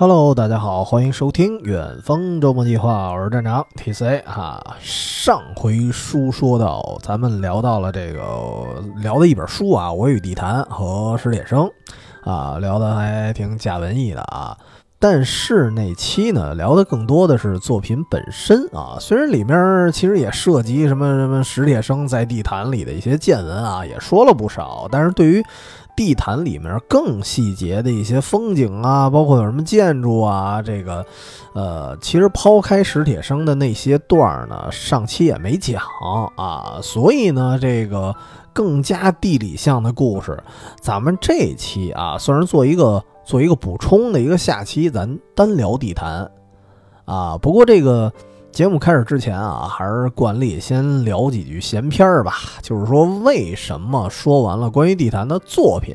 Hello，大家好，欢迎收听远方周末计划，我是站长 TC 啊。上回书说到，咱们聊到了这个聊的一本书啊，《我与地坛》和史铁生啊，聊的还挺假文艺的啊。但是那期呢，聊的更多的是作品本身啊。虽然里面其实也涉及什么什么史铁生在地坛里的一些见闻啊，也说了不少，但是对于地坛里面更细节的一些风景啊，包括有什么建筑啊，这个，呃，其实抛开史铁生的那些段儿呢，上期也没讲啊，所以呢，这个更加地理向的故事，咱们这期啊，算是做一个做一个补充的一个下期，咱单聊地坛啊。不过这个。节目开始之前啊，还是惯例，先聊几句闲篇儿吧。就是说，为什么说完了关于地坛的作品，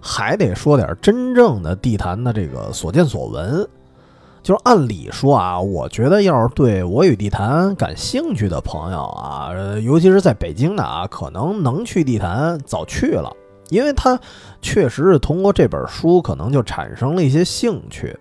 还得说点真正的地坛的这个所见所闻？就是按理说啊，我觉得要是对我与地坛感兴趣的朋友啊，尤其是在北京的啊，可能能去地坛早去了，因为他确实是通过这本书，可能就产生了一些兴趣。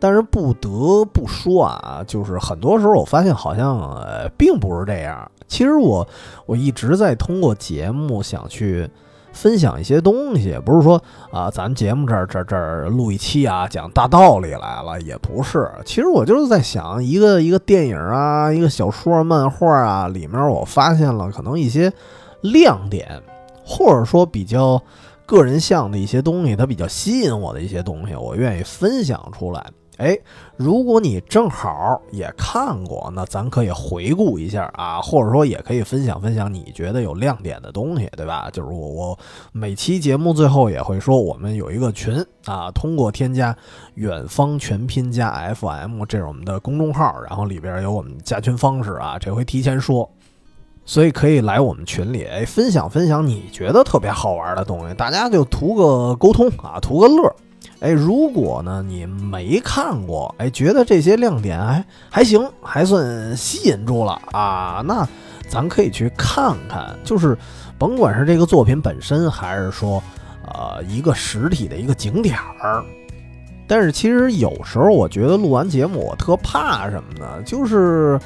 但是不得不说啊，就是很多时候我发现好像呃并不是这样。其实我我一直在通过节目想去分享一些东西，不是说啊咱节目这儿这儿这儿录一期啊讲大道理来了，也不是。其实我就是在想一个一个电影啊，一个小说、漫画啊里面，我发现了可能一些亮点，或者说比较个人向的一些东西，它比较吸引我的一些东西，我愿意分享出来。哎，如果你正好也看过，那咱可以回顾一下啊，或者说也可以分享分享你觉得有亮点的东西，对吧？就是我我每期节目最后也会说，我们有一个群啊，通过添加“远方全拼加 FM” 这是我们的公众号，然后里边有我们加群方式啊，这回提前说，所以可以来我们群里哎分享分享你觉得特别好玩的东西，大家就图个沟通啊，图个乐。哎，如果呢你没看过，哎，觉得这些亮点还还行，还算吸引住了啊，那咱可以去看看。就是，甭管是这个作品本身，还是说，呃，一个实体的一个景点儿。但是其实有时候我觉得录完节目，我特怕什么呢？就是，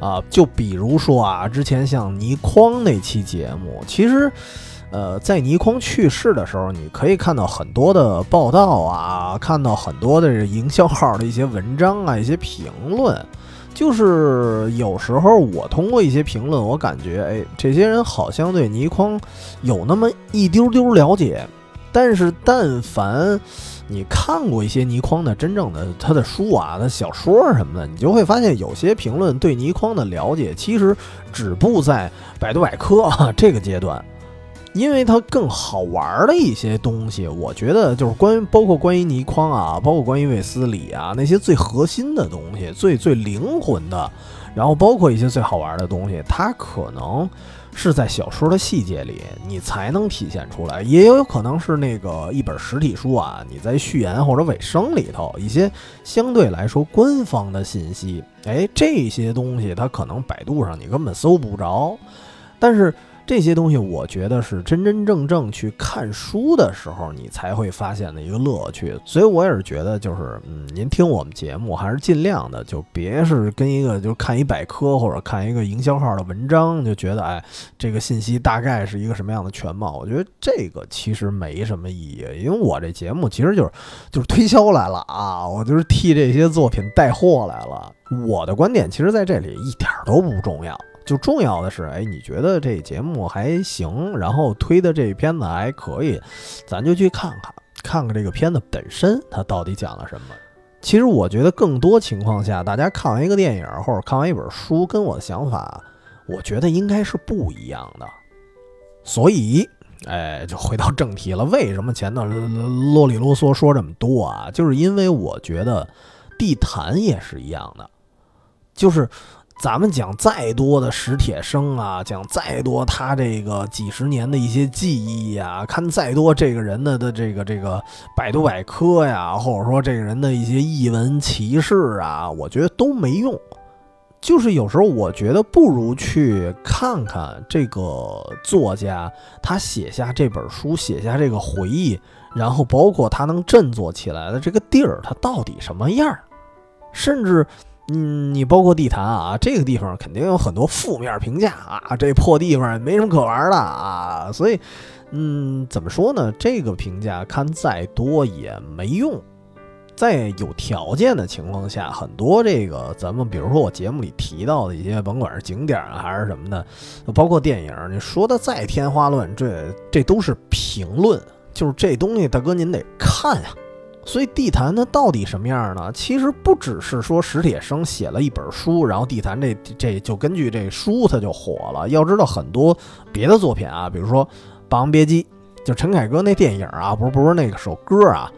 啊，就比如说啊，之前像倪匡那期节目，其实。呃，在倪匡去世的时候，你可以看到很多的报道啊，看到很多的营销号的一些文章啊，一些评论。就是有时候我通过一些评论，我感觉，哎，这些人好像对倪匡有那么一丢丢了解。但是，但凡你看过一些倪匡的真正的他的书啊、他小说什么的，你就会发现，有些评论对倪匡的了解其实止步在百度百科啊 这个阶段。因为它更好玩的一些东西，我觉得就是关于包括关于倪匡啊，包括关于卫斯理啊那些最核心的东西，最最灵魂的，然后包括一些最好玩的东西，它可能是在小说的细节里你才能体现出来，也有可能是那个一本实体书啊，你在序言或者尾声里头一些相对来说官方的信息，哎，这些东西它可能百度上你根本搜不着，但是。这些东西，我觉得是真真正正去看书的时候，你才会发现的一个乐趣。所以我也是觉得，就是嗯，您听我们节目还是尽量的，就别是跟一个就看一百科或者看一个营销号的文章，就觉得哎，这个信息大概是一个什么样的全貌。我觉得这个其实没什么意义，因为我这节目其实就是就是推销来了啊，我就是替这些作品带货来了。我的观点其实在这里一点都不重要。就重要的是，哎，你觉得这节目还行，然后推的这片子还可以，咱就去看看，看看这个片子本身它到底讲了什么。其实我觉得更多情况下，大家看完一个电影或者看完一本书，跟我的想法，我觉得应该是不一样的。所以，哎，就回到正题了。为什么前头啰里啰嗦说这么多啊？就是因为我觉得地坛也是一样的，就是。咱们讲再多的史铁生啊，讲再多他这个几十年的一些记忆呀，看再多这个人的的这个这个百度百科呀，或者说这个人的一些译文奇事啊，我觉得都没用。就是有时候我觉得不如去看看这个作家他写下这本书，写下这个回忆，然后包括他能振作起来的这个地儿，它到底什么样儿？甚至，嗯，你包括地坛啊，这个地方肯定有很多负面评价啊，这破地方没什么可玩的啊，所以，嗯，怎么说呢？这个评价看再多也没用。在有条件的情况下，很多这个咱们比如说我节目里提到的一些，甭管是景点啊还是什么的，包括电影，你说的再天花乱坠，这都是评论，就是这东西大哥您得看呀。所以地坛它到底什么样呢？其实不只是说史铁生写了一本书，然后地坛这这就根据这书它就火了。要知道很多别的作品啊，比如说《霸王别姬》，就陈凯歌那电影啊，不是不是那个首歌啊。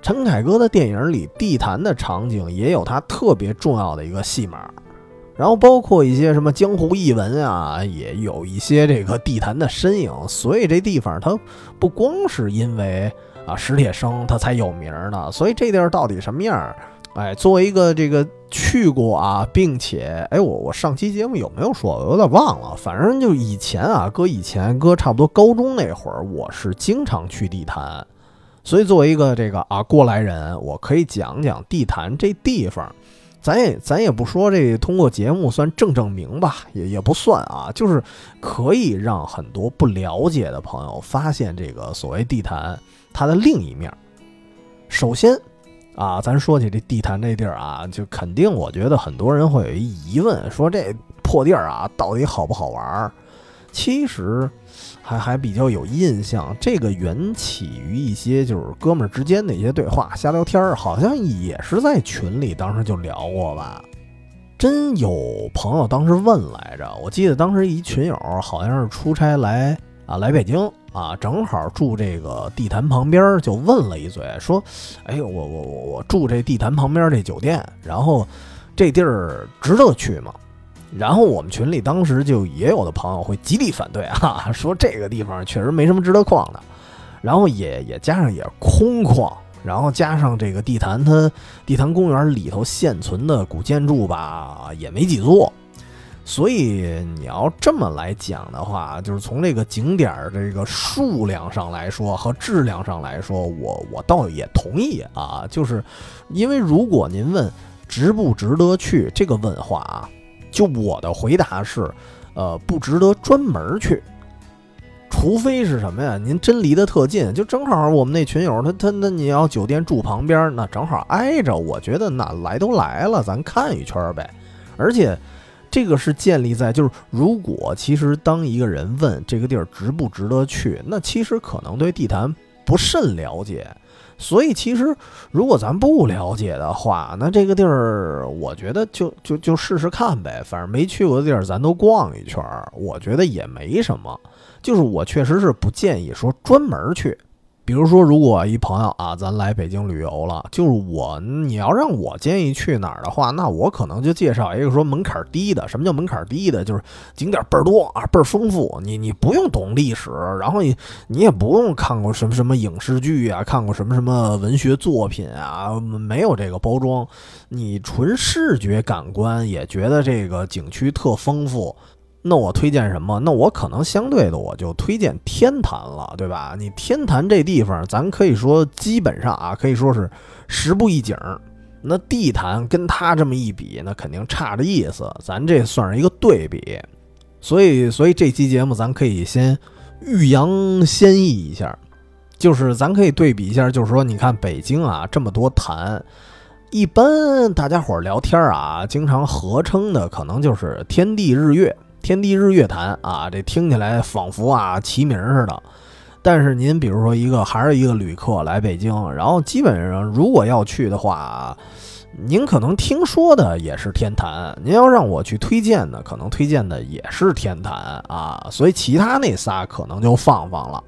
陈凯歌的电影里，地坛的场景也有他特别重要的一个戏码，然后包括一些什么江湖异闻啊，也有一些这个地坛的身影。所以这地方它不光是因为啊史铁生他才有名呢。所以这地儿到底什么样？哎，作为一个这个去过啊，并且哎，我我上期节目有没有说？我有点忘了。反正就以前啊，搁以前搁差不多高中那会儿，我是经常去地坛。所以，作为一个这个啊过来人，我可以讲讲地坛这地方。咱也咱也不说这通过节目算正正名吧，也也不算啊，就是可以让很多不了解的朋友发现这个所谓地坛它的另一面。首先啊，咱说起这地坛这地儿啊，就肯定我觉得很多人会有一疑问，说这破地儿啊到底好不好玩？其实。还还比较有印象，这个缘起于一些就是哥们儿之间的一些对话，瞎聊天儿，好像也是在群里当时就聊过吧。真有朋友当时问来着，我记得当时一群友好像是出差来啊，来北京啊，正好住这个地坛旁边，就问了一嘴，说：“哎，我我我我住这地坛旁边这酒店，然后这地儿值得去吗？”然后我们群里当时就也有的朋友会极力反对啊，说这个地方确实没什么值得逛的，然后也也加上也空旷，然后加上这个地坛它地坛公园里头现存的古建筑吧也没几座，所以你要这么来讲的话，就是从这个景点儿这个数量上来说和质量上来说，我我倒也同意啊，就是因为如果您问值不值得去这个问话啊。就我的回答是，呃，不值得专门去，除非是什么呀？您真离得特近，就正好我们那群友，他他那你要酒店住旁边，那正好挨着，我觉得那来都来了，咱看一圈呗。而且这个是建立在就是，如果其实当一个人问这个地儿值不值得去，那其实可能对地坛不甚了解。所以其实，如果咱不了解的话，那这个地儿，我觉得就就就试试看呗。反正没去过的地儿，咱都逛一圈，我觉得也没什么。就是我确实是不建议说专门去。比如说，如果一朋友啊，咱来北京旅游了，就是我，你要让我建议去哪儿的话，那我可能就介绍一个说门槛低的。什么叫门槛低的？就是景点倍儿多啊，倍儿丰富。你你不用懂历史，然后你你也不用看过什么什么影视剧啊，看过什么什么文学作品啊，没有这个包装，你纯视觉感官也觉得这个景区特丰富。那我推荐什么？那我可能相对的我就推荐天坛了，对吧？你天坛这地方，咱可以说基本上啊，可以说是十步一景。那地坛跟他这么一比，那肯定差着意思。咱这算是一个对比，所以，所以这期节目咱可以先欲扬先抑一下，就是咱可以对比一下，就是说，你看北京啊这么多坛，一般大家伙聊天啊，经常合称的可能就是天地日月。天地日月潭啊，这听起来仿佛啊齐名似的。但是您比如说一个还是一个旅客来北京，然后基本上如果要去的话，您可能听说的也是天坛。您要让我去推荐的，可能推荐的也是天坛啊。所以其他那仨可能就放放了。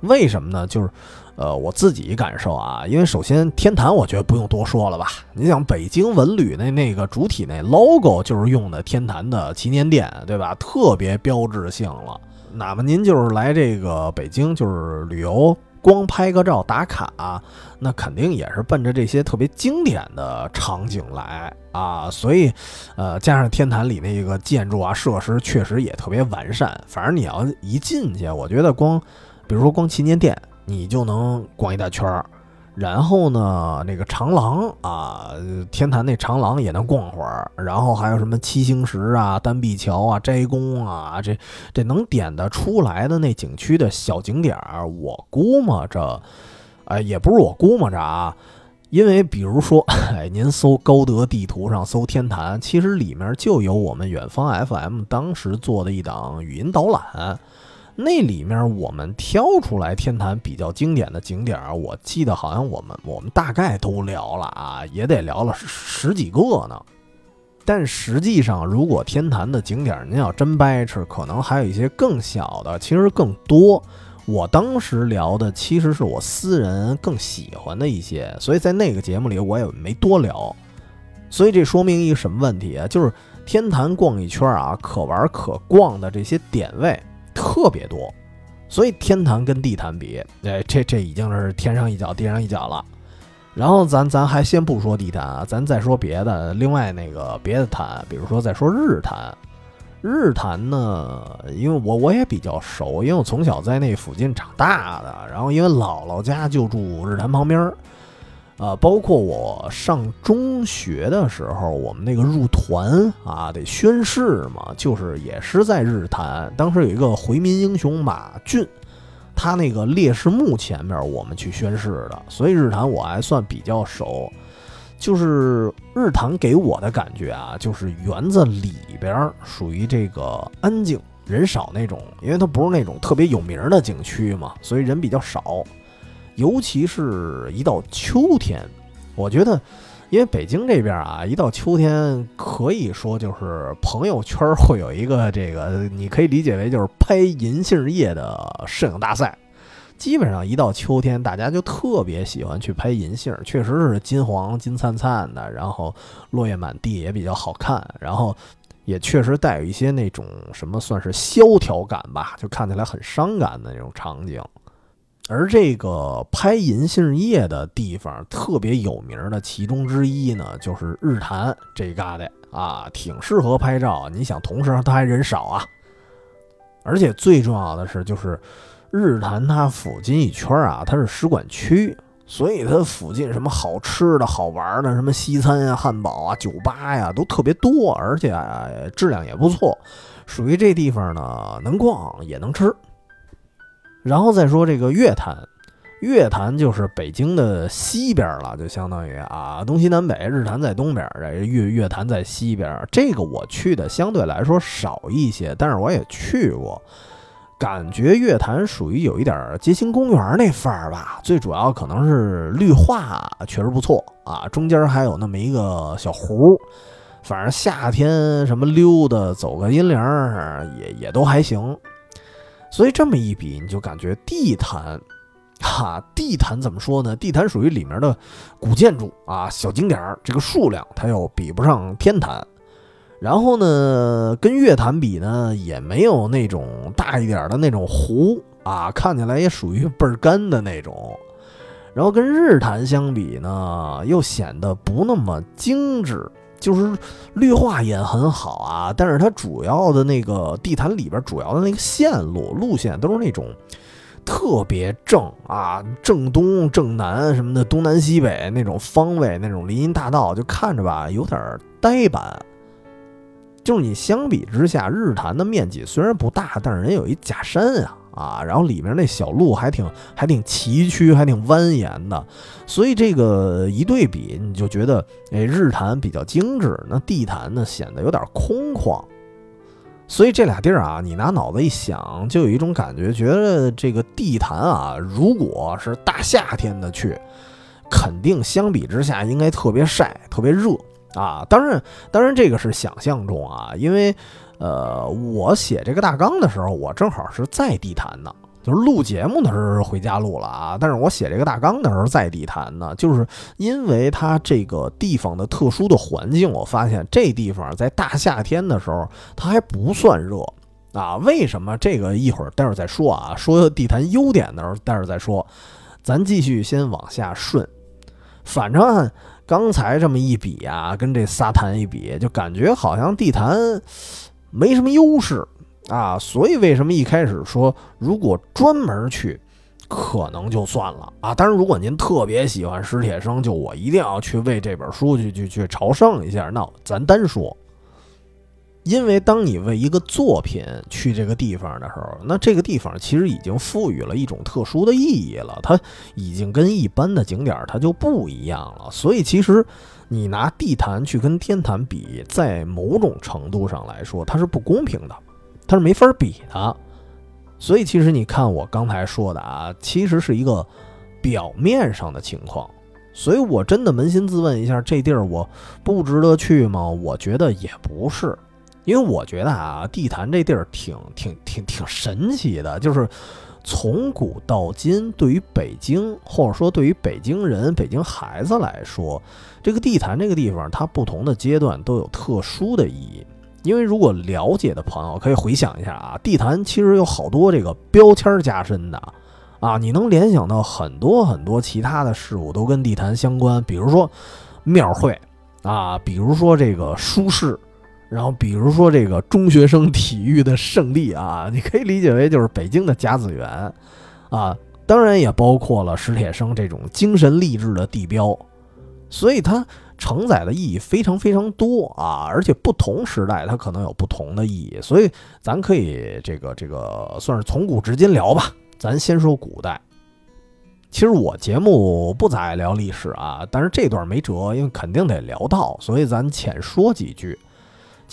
为什么呢？就是。呃，我自己感受啊，因为首先天坛，我觉得不用多说了吧。你想北京文旅那那个主体那 logo 就是用的天坛的祈年殿，对吧？特别标志性了。哪怕您就是来这个北京就是旅游光拍个照打卡，那肯定也是奔着这些特别经典的场景来啊。所以，呃，加上天坛里那个建筑啊设施确实也特别完善。反正你要一进去，我觉得光，比如说光旗舰店，你就能逛一大圈儿。然后呢，那个长廊啊，天坛那长廊也能逛会儿。然后还有什么七星石啊、丹壁桥啊、斋宫啊，这这能点得出来的那景区的小景点儿，我估摸着，哎，也不是我估摸着啊，因为比如说，哎，您搜高德地图上搜天坛，其实里面就有我们远方 FM 当时做的一档语音导览。那里面我们挑出来天坛比较经典的景点儿，我记得好像我们我们大概都聊了啊，也得聊了十几个呢。但实际上，如果天坛的景点您要真掰扯，可能还有一些更小的，其实更多。我当时聊的其实是我私人更喜欢的一些，所以在那个节目里我也没多聊。所以这说明一个什么问题啊？就是天坛逛一圈啊，可玩可逛的这些点位。特别多，所以天坛跟地坛比，哎，这这已经是天上一脚地上一脚了。然后咱咱还先不说地坛啊，咱再说别的。另外那个别的坛，比如说再说日坛，日坛呢，因为我我也比较熟，因为我从小在那附近长大的，然后因为姥姥家就住日坛旁边儿。啊，包括我上中学的时候，我们那个入团啊，得宣誓嘛，就是也是在日坛。当时有一个回民英雄马俊，他那个烈士墓前面，我们去宣誓的，所以日坛我还算比较熟。就是日坛给我的感觉啊，就是园子里边属于这个安静人少那种，因为它不是那种特别有名的景区嘛，所以人比较少。尤其是一到秋天，我觉得，因为北京这边啊，一到秋天可以说就是朋友圈会有一个这个，你可以理解为就是拍银杏叶的摄影大赛。基本上一到秋天，大家就特别喜欢去拍银杏，确实是金黄金灿灿的，然后落叶满地也比较好看，然后也确实带有一些那种什么算是萧条感吧，就看起来很伤感的那种场景。而这个拍银杏叶的地方特别有名的其中之一呢，就是日坛这旮瘩啊，挺适合拍照。你想，同时它还人少啊，而且最重要的是，就是日坛它附近一圈啊，它是使馆区，所以它附近什么好吃的好玩的，什么西餐呀、汉堡啊、酒吧呀，都特别多，而且质量也不错，属于这地方呢，能逛也能吃。然后再说这个月坛，月坛就是北京的西边了，就相当于啊东西南北，日坛在东边，这月月坛在西边。这个我去的相对来说少一些，但是我也去过，感觉月坛属于有一点儿街心公园那范儿吧。最主要可能是绿化确实不错啊，中间还有那么一个小湖，反正夏天什么溜达走个阴凉也也都还行。所以这么一比，你就感觉地坛，哈，地坛怎么说呢？地坛属于里面的古建筑啊，小景点儿，这个数量它又比不上天坛。然后呢，跟月坛比呢，也没有那种大一点的那种湖啊，看起来也属于倍儿干的那种。然后跟日坛相比呢，又显得不那么精致。就是绿化也很好啊，但是它主要的那个地坛里边主要的那个线路路线都是那种特别正啊，正东正南什么的，东南西北那种方位那种林荫大道，就看着吧有点呆板。就是你相比之下，日坛的面积虽然不大，但是人有一假山啊。啊，然后里面那小路还挺还挺崎岖，还挺蜿蜒的，所以这个一对比，你就觉得，哎，日坛比较精致，那地坛呢显得有点空旷。所以这俩地儿啊，你拿脑子一想，就有一种感觉，觉得这个地坛啊，如果是大夏天的去，肯定相比之下应该特别晒，特别热啊。当然，当然这个是想象中啊，因为。呃，我写这个大纲的时候，我正好是在地坛呢，就是录节目的时候回家录了啊。但是我写这个大纲的时候在地坛呢，就是因为它这个地方的特殊的环境，我发现这地方在大夏天的时候它还不算热，啊。为什么这个一会儿待会儿再说啊？说地坛优点的时候待会儿再说。咱继续先往下顺，反正刚才这么一比啊，跟这仨坛一比，就感觉好像地坛没什么优势啊。所以为什么一开始说如果专门去？可能就算了啊，当然如果您特别喜欢史铁生，就我一定要去为这本书去去去朝圣一下。那咱单说，因为当你为一个作品去这个地方的时候，那这个地方其实已经赋予了一种特殊的意义了，它已经跟一般的景点它就不一样了。所以其实你拿地坛去跟天坛比，在某种程度上来说，它是不公平的，它是没法比的。所以，其实你看我刚才说的啊，其实是一个表面上的情况。所以我真的扪心自问一下，这地儿我不值得去吗？我觉得也不是，因为我觉得啊，地坛这地儿挺挺挺挺神奇的，就是从古到今，对于北京或者说对于北京人、北京孩子来说，这个地坛这个地方，它不同的阶段都有特殊的意义。因为如果了解的朋友可以回想一下啊，地坛其实有好多这个标签加深的，啊，你能联想到很多很多其他的事物都跟地坛相关，比如说庙会啊，比如说这个书市，然后比如说这个中学生体育的圣地啊，你可以理解为就是北京的甲子园啊，当然也包括了史铁生这种精神励志的地标，所以它。承载的意义非常非常多啊，而且不同时代它可能有不同的意义，所以咱可以这个这个算是从古至今聊吧。咱先说古代，其实我节目不咋爱聊历史啊，但是这段没辙，因为肯定得聊到，所以咱浅说几句。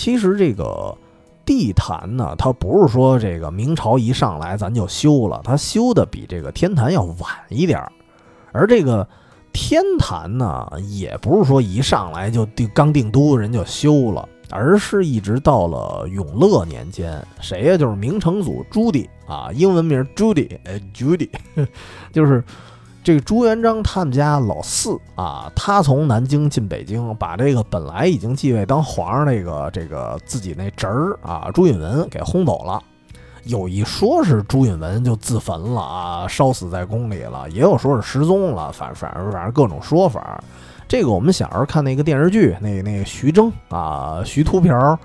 其实这个地坛呢，它不是说这个明朝一上来咱就修了，它修的比这个天坛要晚一点儿，而这个。天坛呢，也不是说一上来就定刚定都人就修了，而是一直到了永乐年间，谁呀？就是明成祖朱棣啊，英文名朱棣，哎，朱棣，就是这个朱元璋他们家老四啊，他从南京进北京，把这个本来已经继位当皇上那个这个自己那侄儿啊朱允文给轰走了。有一说是朱允文就自焚了啊，烧死在宫里了；也有说是失踪了，反反正反正各种说法。这个我们小时候看那个电视剧，那那徐峥啊，徐秃瓢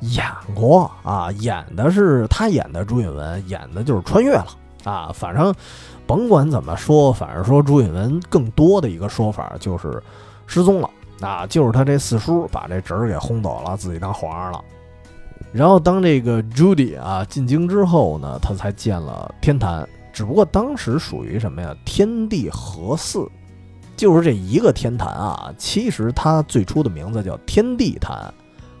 演过啊，演的是他演的朱允文，演的就是穿越了啊。反正甭管怎么说，反正说朱允文更多的一个说法就是失踪了啊，就是他这四叔把这侄儿给轰走了，自己当皇上了。然后当这个朱棣啊进京之后呢，他才建了天坛。只不过当时属于什么呀？天地合祀，就是这一个天坛啊。其实它最初的名字叫天地坛，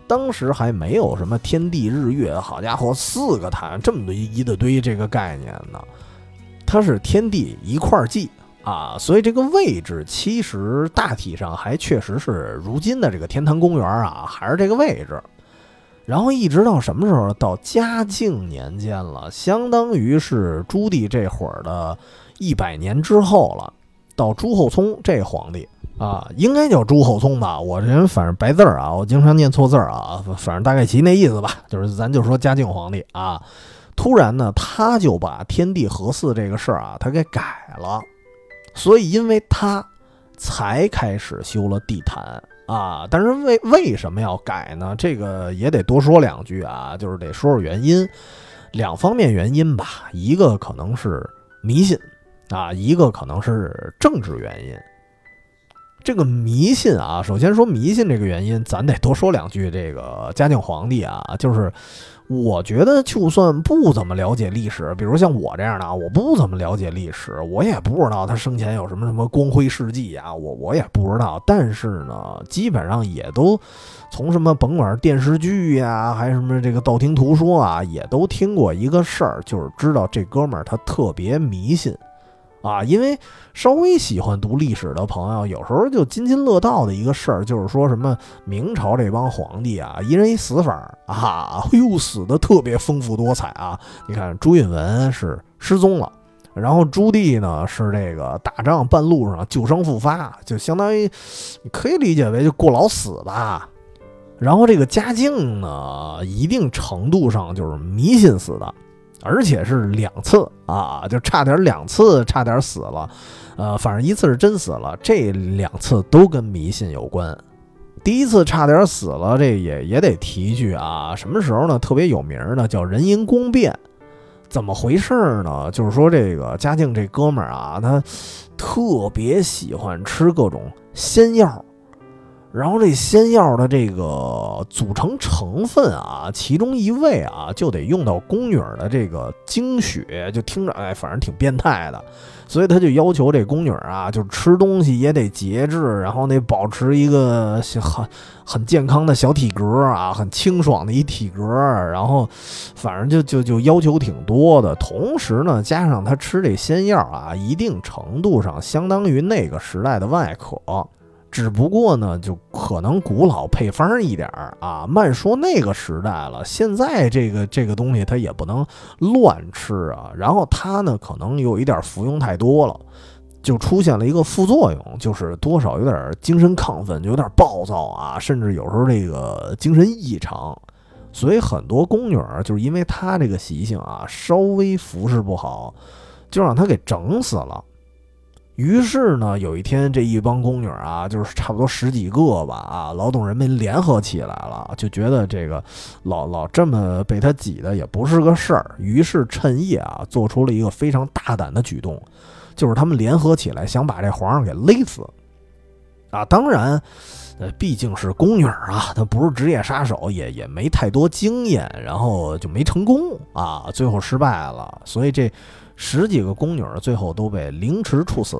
当时还没有什么天地日月，好家伙，四个坛这么多一大堆这个概念呢。它是天地一块儿祭啊，所以这个位置其实大体上还确实是如今的这个天坛公园啊，还是这个位置。然后一直到什么时候？到嘉靖年间了，相当于是朱棣这会儿的一百年之后了。到朱厚熜这皇帝啊，应该叫朱厚熜吧？我这人反正白字儿啊，我经常念错字儿啊。反正大概其那意思吧，就是咱就说嘉靖皇帝啊。突然呢，他就把天地合祀这个事儿啊，他给改了。所以因为他才开始修了地坛。啊，但是为为什么要改呢？这个也得多说两句啊，就是得说说原因，两方面原因吧。一个可能是迷信啊，一个可能是政治原因。这个迷信啊，首先说迷信这个原因，咱得多说两句。这个嘉靖皇帝啊，就是。我觉得，就算不怎么了解历史，比如像我这样的啊，我不怎么了解历史，我也不知道他生前有什么什么光辉事迹啊，我我也不知道。但是呢，基本上也都从什么甭管电视剧呀，还是什么这个道听途说啊，也都听过一个事儿，就是知道这哥们儿他特别迷信。啊，因为稍微喜欢读历史的朋友，有时候就津津乐道的一个事儿，就是说什么明朝这帮皇帝啊，一人一死法啊，哎呦，死的特别丰富多彩啊。你看朱允文是失踪了，然后朱棣呢是这个打仗半路上旧伤复发，就相当于可以理解为就过劳死吧。然后这个嘉靖呢，一定程度上就是迷信死的，而且是两次啊，就差点两次差点死了。呃，反正一次是真死了，这两次都跟迷信有关。第一次差点死了，这也也得提一句啊，什么时候呢？特别有名的叫壬寅宫变，怎么回事呢？就是说这个嘉靖这哥们儿啊，他特别喜欢吃各种仙药。然后这仙药的这个组成成分啊，其中一味啊就得用到宫女的这个精血，就听着哎，反正挺变态的，所以他就要求这宫女啊，就吃东西也得节制，然后得保持一个很很健康的小体格啊，很清爽的一体格，然后反正就就就要求挺多的。同时呢，加上他吃这仙药啊，一定程度上相当于那个时代的外科。只不过呢，就可能古老配方一点儿啊，慢说那个时代了。现在这个这个东西它也不能乱吃啊。然后它呢，可能有一点服用太多了，就出现了一个副作用，就是多少有点精神亢奋，就有点暴躁啊，甚至有时候这个精神异常。所以很多宫女就是因为她这个习性啊，稍微服侍不好，就让她给整死了。于是呢，有一天，这一帮宫女啊，就是差不多十几个吧，啊，劳动人民联合起来了，就觉得这个老老这么被他挤的也不是个事儿，于是趁夜啊，做出了一个非常大胆的举动，就是他们联合起来想把这皇上给勒死。啊，当然，呃，毕竟是宫女啊，她不是职业杀手，也也没太多经验，然后就没成功啊，最后失败了，所以这。十几个宫女最后都被凌迟处死，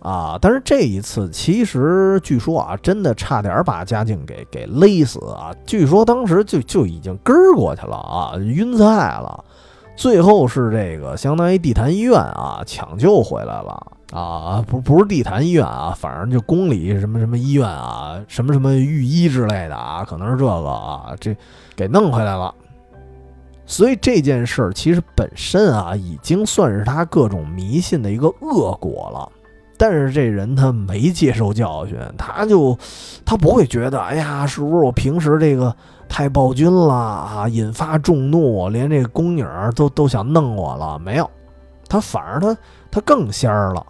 啊！但是这一次其实据说啊，真的差点把嘉靖给给勒死啊！据说当时就就已经根儿过去了啊，晕菜了。最后是这个相当于地坛医院啊抢救回来了啊，不不是地坛医院啊，反正就宫里什么什么医院啊，什么什么御医之类的啊，可能是这个啊，这给弄回来了。所以这件事儿其实本身啊，已经算是他各种迷信的一个恶果了。但是这人他没接受教训，他就他不会觉得，哎呀，是不是我平时这个太暴君了啊，引发众怒，连这宫女儿都都想弄我了？没有，他反而他他更仙儿了。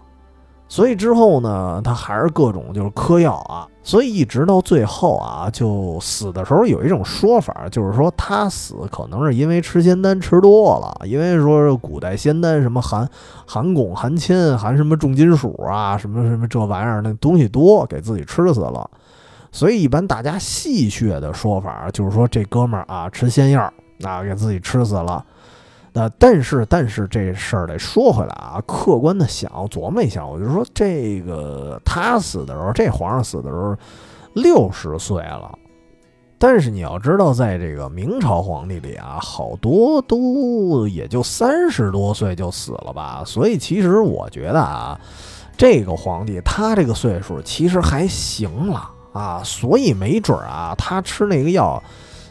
所以之后呢，他还是各种就是嗑药啊，所以一直到最后啊，就死的时候有一种说法，就是说他死可能是因为吃仙丹吃多了，因为说古代仙丹什么含含汞、含铅、含什么重金属啊，什么什么这玩意儿那东西多，给自己吃死了。所以一般大家戏谑的说法就是说这哥们儿啊吃仙药啊给自己吃死了。那但是但是这事儿得说回来啊，客观的想琢磨一下，我就说这个他死的时候，这皇上死的时候六十岁了，但是你要知道，在这个明朝皇帝里啊，好多都也就三十多岁就死了吧，所以其实我觉得啊，这个皇帝他这个岁数其实还行了啊，所以没准啊，他吃那个药。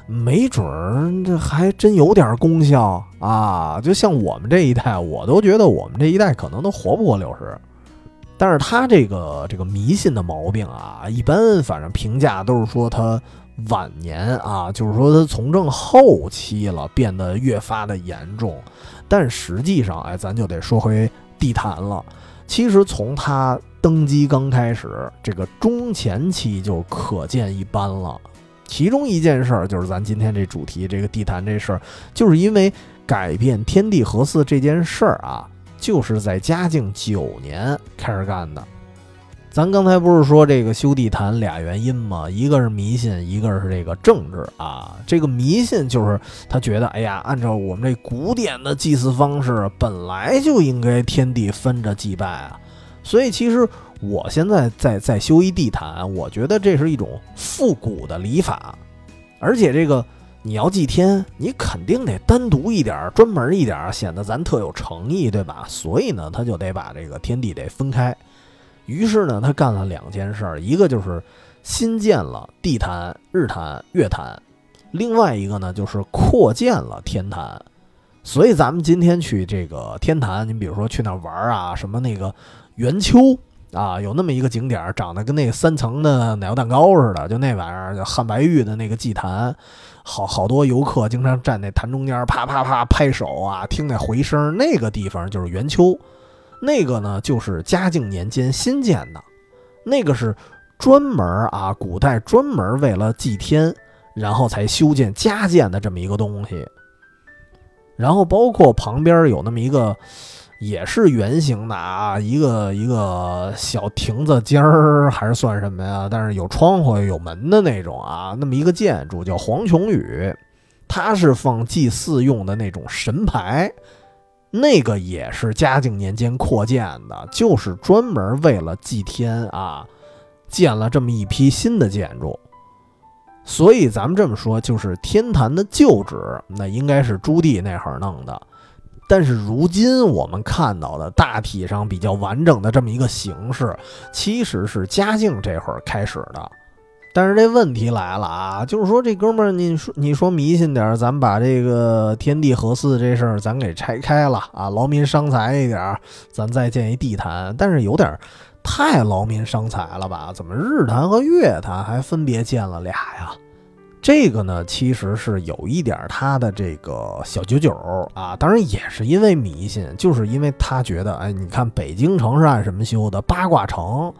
没准儿这还真有点功效啊！就像我们这一代，我都觉得我们这一代可能都活不过六十。但是他这个这个迷信的毛病啊，一般反正评价都是说他晚年啊，就是说他从政后期了，变得越发的严重。但实际上，哎，咱就得说回地坛了。其实从他登基刚开始，这个中前期就可见一斑了。其中一件事儿就是咱今天这主题，这个地坛这事儿，就是因为改变天地合祀这件事儿啊，就是在嘉靖九年开始干的。咱刚才不是说这个修地坛俩原因吗？一个是迷信，一个是这个政治啊。这个迷信就是他觉得，哎呀，按照我们这古典的祭祀方式，本来就应该天地分着祭拜啊。所以其实。我现在在在修一地毯，我觉得这是一种复古的礼法，而且这个你要祭天，你肯定得单独一点、专门一点，显得咱特有诚意，对吧？所以呢，他就得把这个天地得分开。于是呢，他干了两件事，一个就是新建了地坛、日坛、月坛，另外一个呢就是扩建了天坛。所以咱们今天去这个天坛，你比如说去那玩啊，什么那个圆丘。啊，有那么一个景点，长得跟那个三层的奶油蛋糕似的，就那玩意儿叫汉白玉的那个祭坛，好好多游客经常站那坛中间，啪啪啪拍手啊，听那回声，那个地方就是圆丘，那个呢就是嘉靖年间新建的，那个是专门啊，古代专门为了祭天，然后才修建加建的这么一个东西。然后包括旁边有那么一个，也是圆形的啊，一个一个小亭子尖儿，还是算什么呀？但是有窗户有门的那种啊，那么一个建筑叫黄琼宇，它是放祭祀用的那种神牌，那个也是嘉靖年间扩建的，就是专门为了祭天啊，建了这么一批新的建筑。所以咱们这么说，就是天坛的旧址，那应该是朱棣那会儿弄的。但是如今我们看到的大体上比较完整的这么一个形式，其实是嘉靖这会儿开始的。但是这问题来了啊，就是说这哥们儿，你说你说迷信点儿，咱把这个天地合祀这事儿咱给拆开了啊，劳民伤财一点儿，咱再建一地坛。但是有点太劳民伤财了吧？怎么日坛和月坛还分别建了俩呀？这个呢，其实是有一点他的这个小九九啊，当然也是因为迷信，就是因为他觉得，哎，你看北京城是按什么修的？八卦城。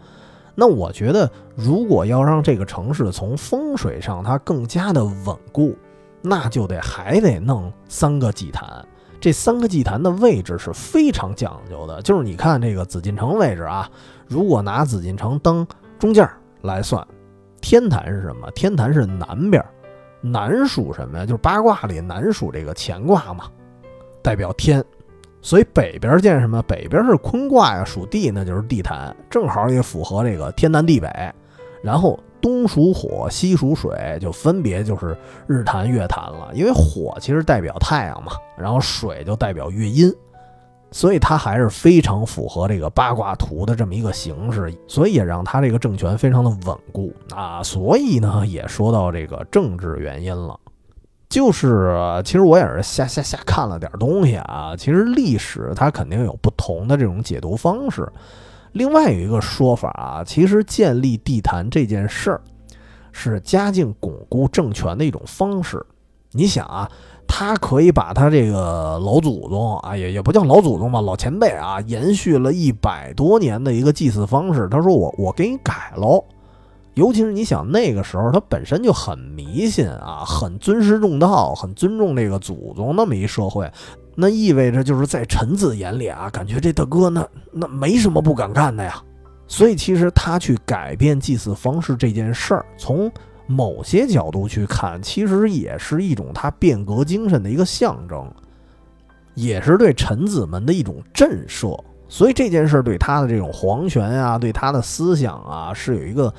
那我觉得，如果要让这个城市从风水上它更加的稳固，那就得还得弄三个祭坛。这三个祭坛的位置是非常讲究的，就是你看这个紫禁城位置啊，如果拿紫禁城当中间来算。天坛是什么？天坛是南边，南属什么呀？就是八卦里南属这个乾卦嘛，代表天。所以北边见什么？北边是坤卦呀，属地，那就是地坛，正好也符合这个天南地北。然后东属火，西属水，就分别就是日坛、月坛了。因为火其实代表太阳嘛，然后水就代表月阴。所以他还是非常符合这个八卦图的这么一个形式，所以也让他这个政权非常的稳固啊。所以呢，也说到这个政治原因了，就是其实我也是瞎瞎瞎看了点东西啊。其实历史它肯定有不同的这种解读方式。另外有一个说法啊，其实建立地坛这件事儿是嘉靖巩固政权的一种方式。你想啊。他可以把他这个老祖宗啊，也也不叫老祖宗吧，老前辈啊，延续了一百多年的一个祭祀方式。他说我我给你改喽，尤其是你想那个时候他本身就很迷信啊，很尊师重道，很尊重这个祖宗那么一社会，那意味着就是在臣子眼里啊，感觉这大哥那那没什么不敢干的呀。所以其实他去改变祭祀方式这件事儿，从。某些角度去看，其实也是一种他变革精神的一个象征，也是对臣子们的一种震慑。所以这件事对他的这种皇权啊，对他的思想啊，是有一个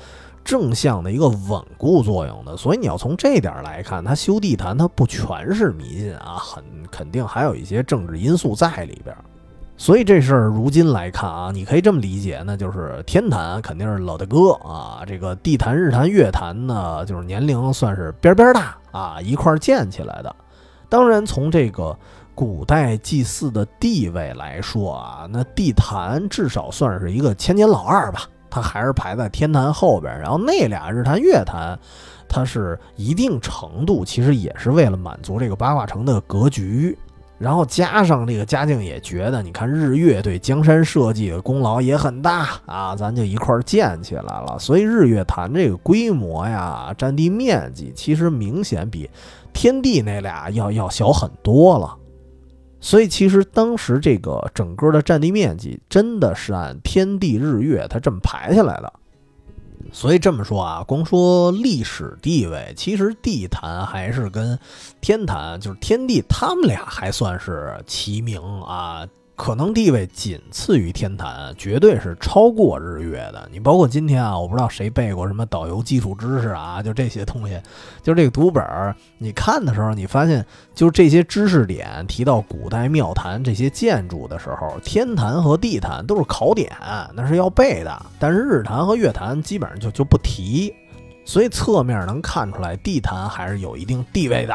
正向的一个稳固作用的。所以你要从这点来看，他修地坛，他不全是迷信啊，很肯定还有一些政治因素在里边。所以这事儿如今来看啊，你可以这么理解，那就是天坛肯定是老大哥啊，这个地坛、日坛、月坛呢，就是年龄算是边边大啊，一块建起来的。当然，从这个古代祭祀的地位来说啊，那地坛至少算是一个千年老二吧，它还是排在天坛后边。然后那俩日坛、月坛，它是一定程度其实也是为了满足这个八卦城的格局。然后加上这个嘉靖也觉得，你看日月对江山社稷的功劳也很大啊，咱就一块儿建起来了。所以日月潭这个规模呀、占地面积，其实明显比天地那俩要要小很多了。所以其实当时这个整个的占地面积，真的是按天地日月它这么排下来的。所以这么说啊，光说历史地位，其实地坛还是跟天坛，就是天地，他们俩还算是齐名啊。可能地位仅次于天坛，绝对是超过日月的。你包括今天啊，我不知道谁背过什么导游基础知识啊，就这些东西，就这个读本儿，你看的时候，你发现就这些知识点提到古代庙坛这些建筑的时候，天坛和地坛都是考点，那是要背的。但是日坛和月坛基本上就就不提，所以侧面能看出来地坛还是有一定地位的。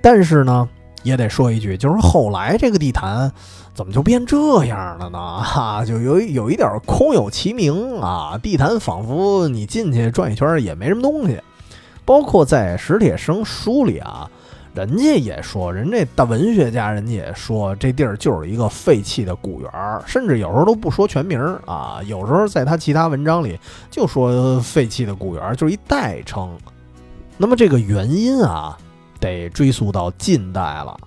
但是呢。也得说一句，就是后来这个地坛怎么就变这样了呢？哈，就有有一点空有其名啊，地坛仿佛你进去转一圈也没什么东西。包括在史铁生书里啊，人家也说，人这大文学家，人家也说这地儿就是一个废弃的古园，甚至有时候都不说全名啊，有时候在他其他文章里就说废弃的古园，就是一代称。那么这个原因啊，得追溯到近代了。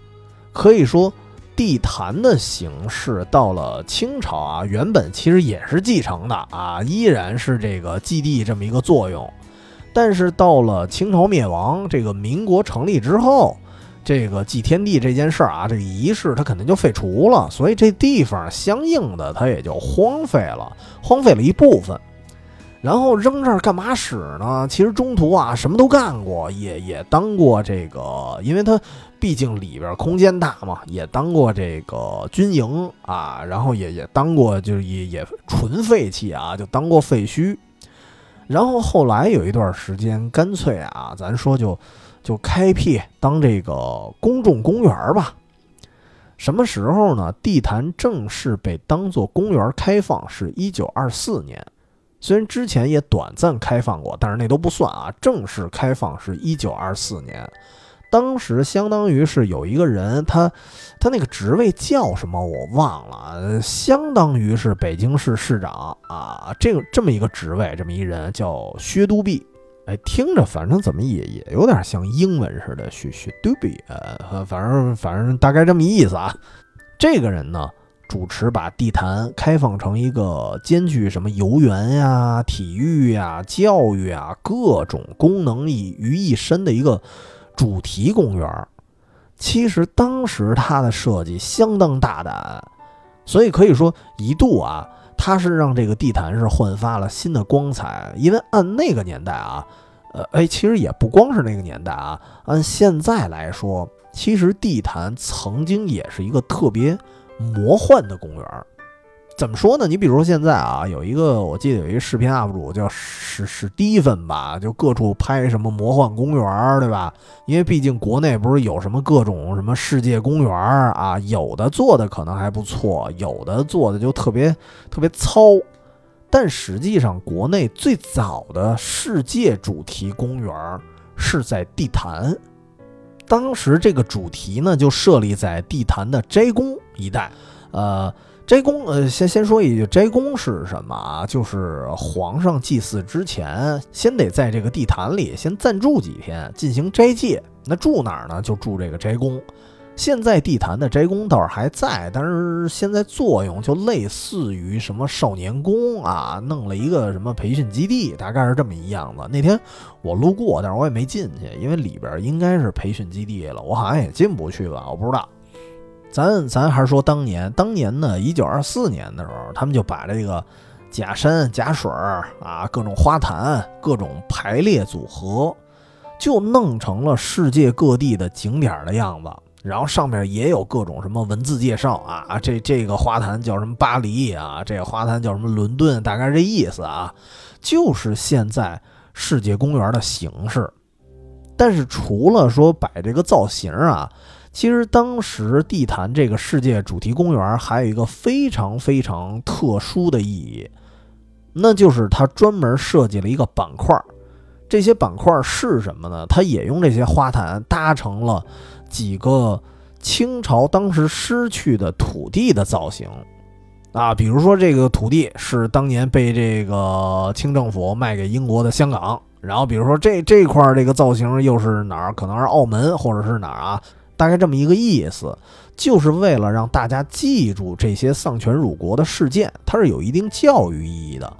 可以说，地坛的形式到了清朝啊，原本其实也是继承的啊，依然是这个祭地这么一个作用。但是到了清朝灭亡，这个民国成立之后，这个祭天地这件事儿啊，这个仪式它肯定就废除了，所以这地方相应的它也就荒废了，荒废了一部分。然后扔这儿干嘛使呢？其实中途啊什么都干过，也也当过这个，因为它毕竟里边空间大嘛，也当过这个军营啊，然后也也当过，就是也也纯废弃啊，就当过废墟。然后后来有一段时间，干脆啊，咱说就就开辟当这个公众公园吧。什么时候呢？地坛正式被当做公园开放是一九二四年，虽然之前也短暂开放过，但是那都不算啊。正式开放是一九二四年。当时相当于是有一个人，他他那个职位叫什么我忘了，相当于是北京市市长啊，这个这么一个职位，这么一人叫薛都弼，哎，听着反正怎么也也有点像英文似的，薛薛都弼，呃，反正反正大概这么意思啊。这个人呢，主持把地坛开放成一个兼具什么游园呀、体育呀、教育啊各种功能一于一身的一个。主题公园，其实当时它的设计相当大胆，所以可以说一度啊，它是让这个地坛是焕发了新的光彩。因为按那个年代啊，呃，哎，其实也不光是那个年代啊，按现在来说，其实地坛曾经也是一个特别魔幻的公园。怎么说呢？你比如说现在啊，有一个我记得有一个视频 UP 主叫史史蒂芬吧，就各处拍什么魔幻公园，对吧？因为毕竟国内不是有什么各种什么世界公园啊，有的做的可能还不错，有的做的就特别特别糙。但实际上，国内最早的世界主题公园是在地坛，当时这个主题呢就设立在地坛的斋宫一带，呃。斋宫，呃，先先说一句，斋宫是什么啊？就是皇上祭祀之前，先得在这个地坛里先暂住几天，进行斋戒。那住哪儿呢？就住这个斋宫。现在地坛的斋宫倒是还在，但是现在作用就类似于什么少年宫啊，弄了一个什么培训基地，大概是这么一样子。那天我路过，但是我也没进去，因为里边应该是培训基地了，我好像也进不去吧，我不知道。咱咱还是说当年，当年呢，一九二四年的时候，他们就把这个假山、假水儿啊，各种花坛、各种排列组合，就弄成了世界各地的景点的样子。然后上面也有各种什么文字介绍啊，这这个花坛叫什么巴黎啊，这个花坛叫什么伦敦，大概这意思啊，就是现在世界公园的形式。但是除了说摆这个造型啊。其实当时地坛这个世界主题公园还有一个非常非常特殊的意义，那就是它专门设计了一个板块儿这些板块是什么呢？它也用这些花坛搭成了几个清朝当时失去的土地的造型啊，比如说这个土地是当年被这个清政府卖给英国的香港，然后比如说这这块这个造型又是哪儿？可能是澳门或者是哪儿啊？大概这么一个意思，就是为了让大家记住这些丧权辱国的事件，它是有一定教育意义的。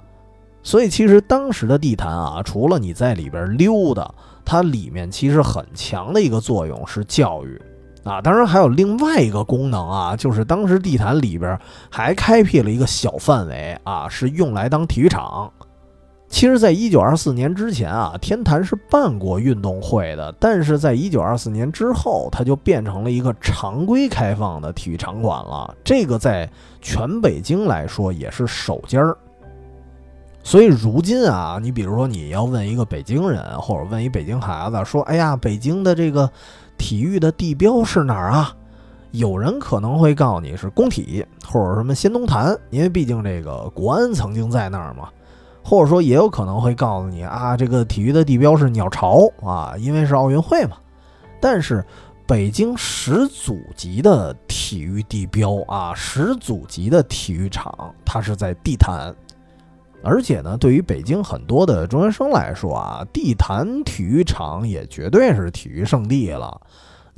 所以，其实当时的地坛啊，除了你在里边溜达，它里面其实很强的一个作用是教育啊。当然，还有另外一个功能啊，就是当时地坛里边还开辟了一个小范围啊，是用来当体育场。其实，在一九二四年之前啊，天坛是办过运动会的，但是在一九二四年之后，它就变成了一个常规开放的体育场馆了。这个在全北京来说也是首家儿。所以如今啊，你比如说你要问一个北京人，或者问一北京孩子，说：“哎呀，北京的这个体育的地标是哪儿啊？有人可能会告诉你是工体或者什么仙东坛，因为毕竟这个国安曾经在那儿嘛。或者说也有可能会告诉你啊，这个体育的地标是鸟巢啊，因为是奥运会嘛。但是北京始祖级的体育地标啊，始祖级的体育场，它是在地坛。而且呢，对于北京很多的中学生来说啊，地坛体育场也绝对是体育圣地了。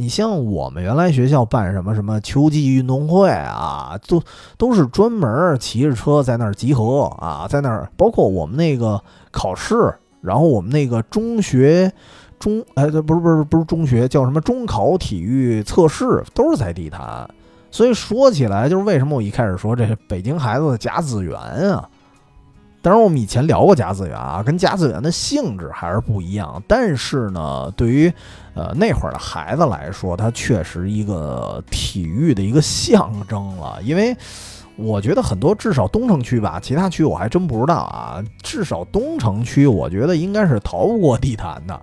你像我们原来学校办什么什么秋季运动会啊，都都是专门骑着车在那儿集合啊，在那儿，包括我们那个考试，然后我们那个中学中，哎，不是不是不是中学，叫什么中考体育测试，都是在地坛。所以说起来，就是为什么我一开始说这北京孩子的假资源啊。当然，我们以前聊过甲子园啊，跟甲子园的性质还是不一样。但是呢，对于呃那会儿的孩子来说，它确实一个体育的一个象征了。因为我觉得很多，至少东城区吧，其他区我还真不知道啊。至少东城区，我觉得应该是逃不过地坛的。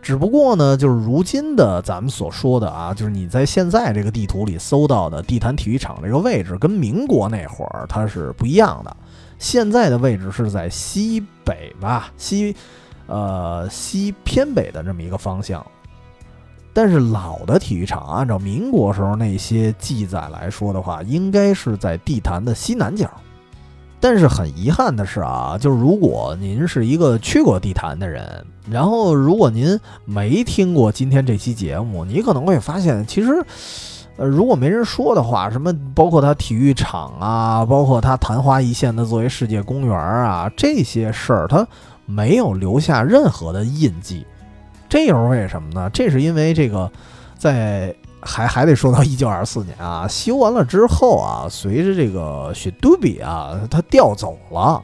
只不过呢，就是如今的咱们所说的啊，就是你在现在这个地图里搜到的地坛体育场这个位置，跟民国那会儿它是不一样的。现在的位置是在西北吧，西，呃，西偏北的这么一个方向。但是老的体育场，按照民国时候那些记载来说的话，应该是在地坛的西南角。但是很遗憾的是啊，就是如果您是一个去过地坛的人，然后如果您没听过今天这期节目，你可能会发现，其实。呃，如果没人说的话，什么包括它体育场啊，包括它昙花一现的作为世界公园啊，这些事儿它没有留下任何的印记，这又是为什么呢？这是因为这个，在还还得说到一九二四年啊，修完了之后啊，随着这个雪都比啊，他调走了。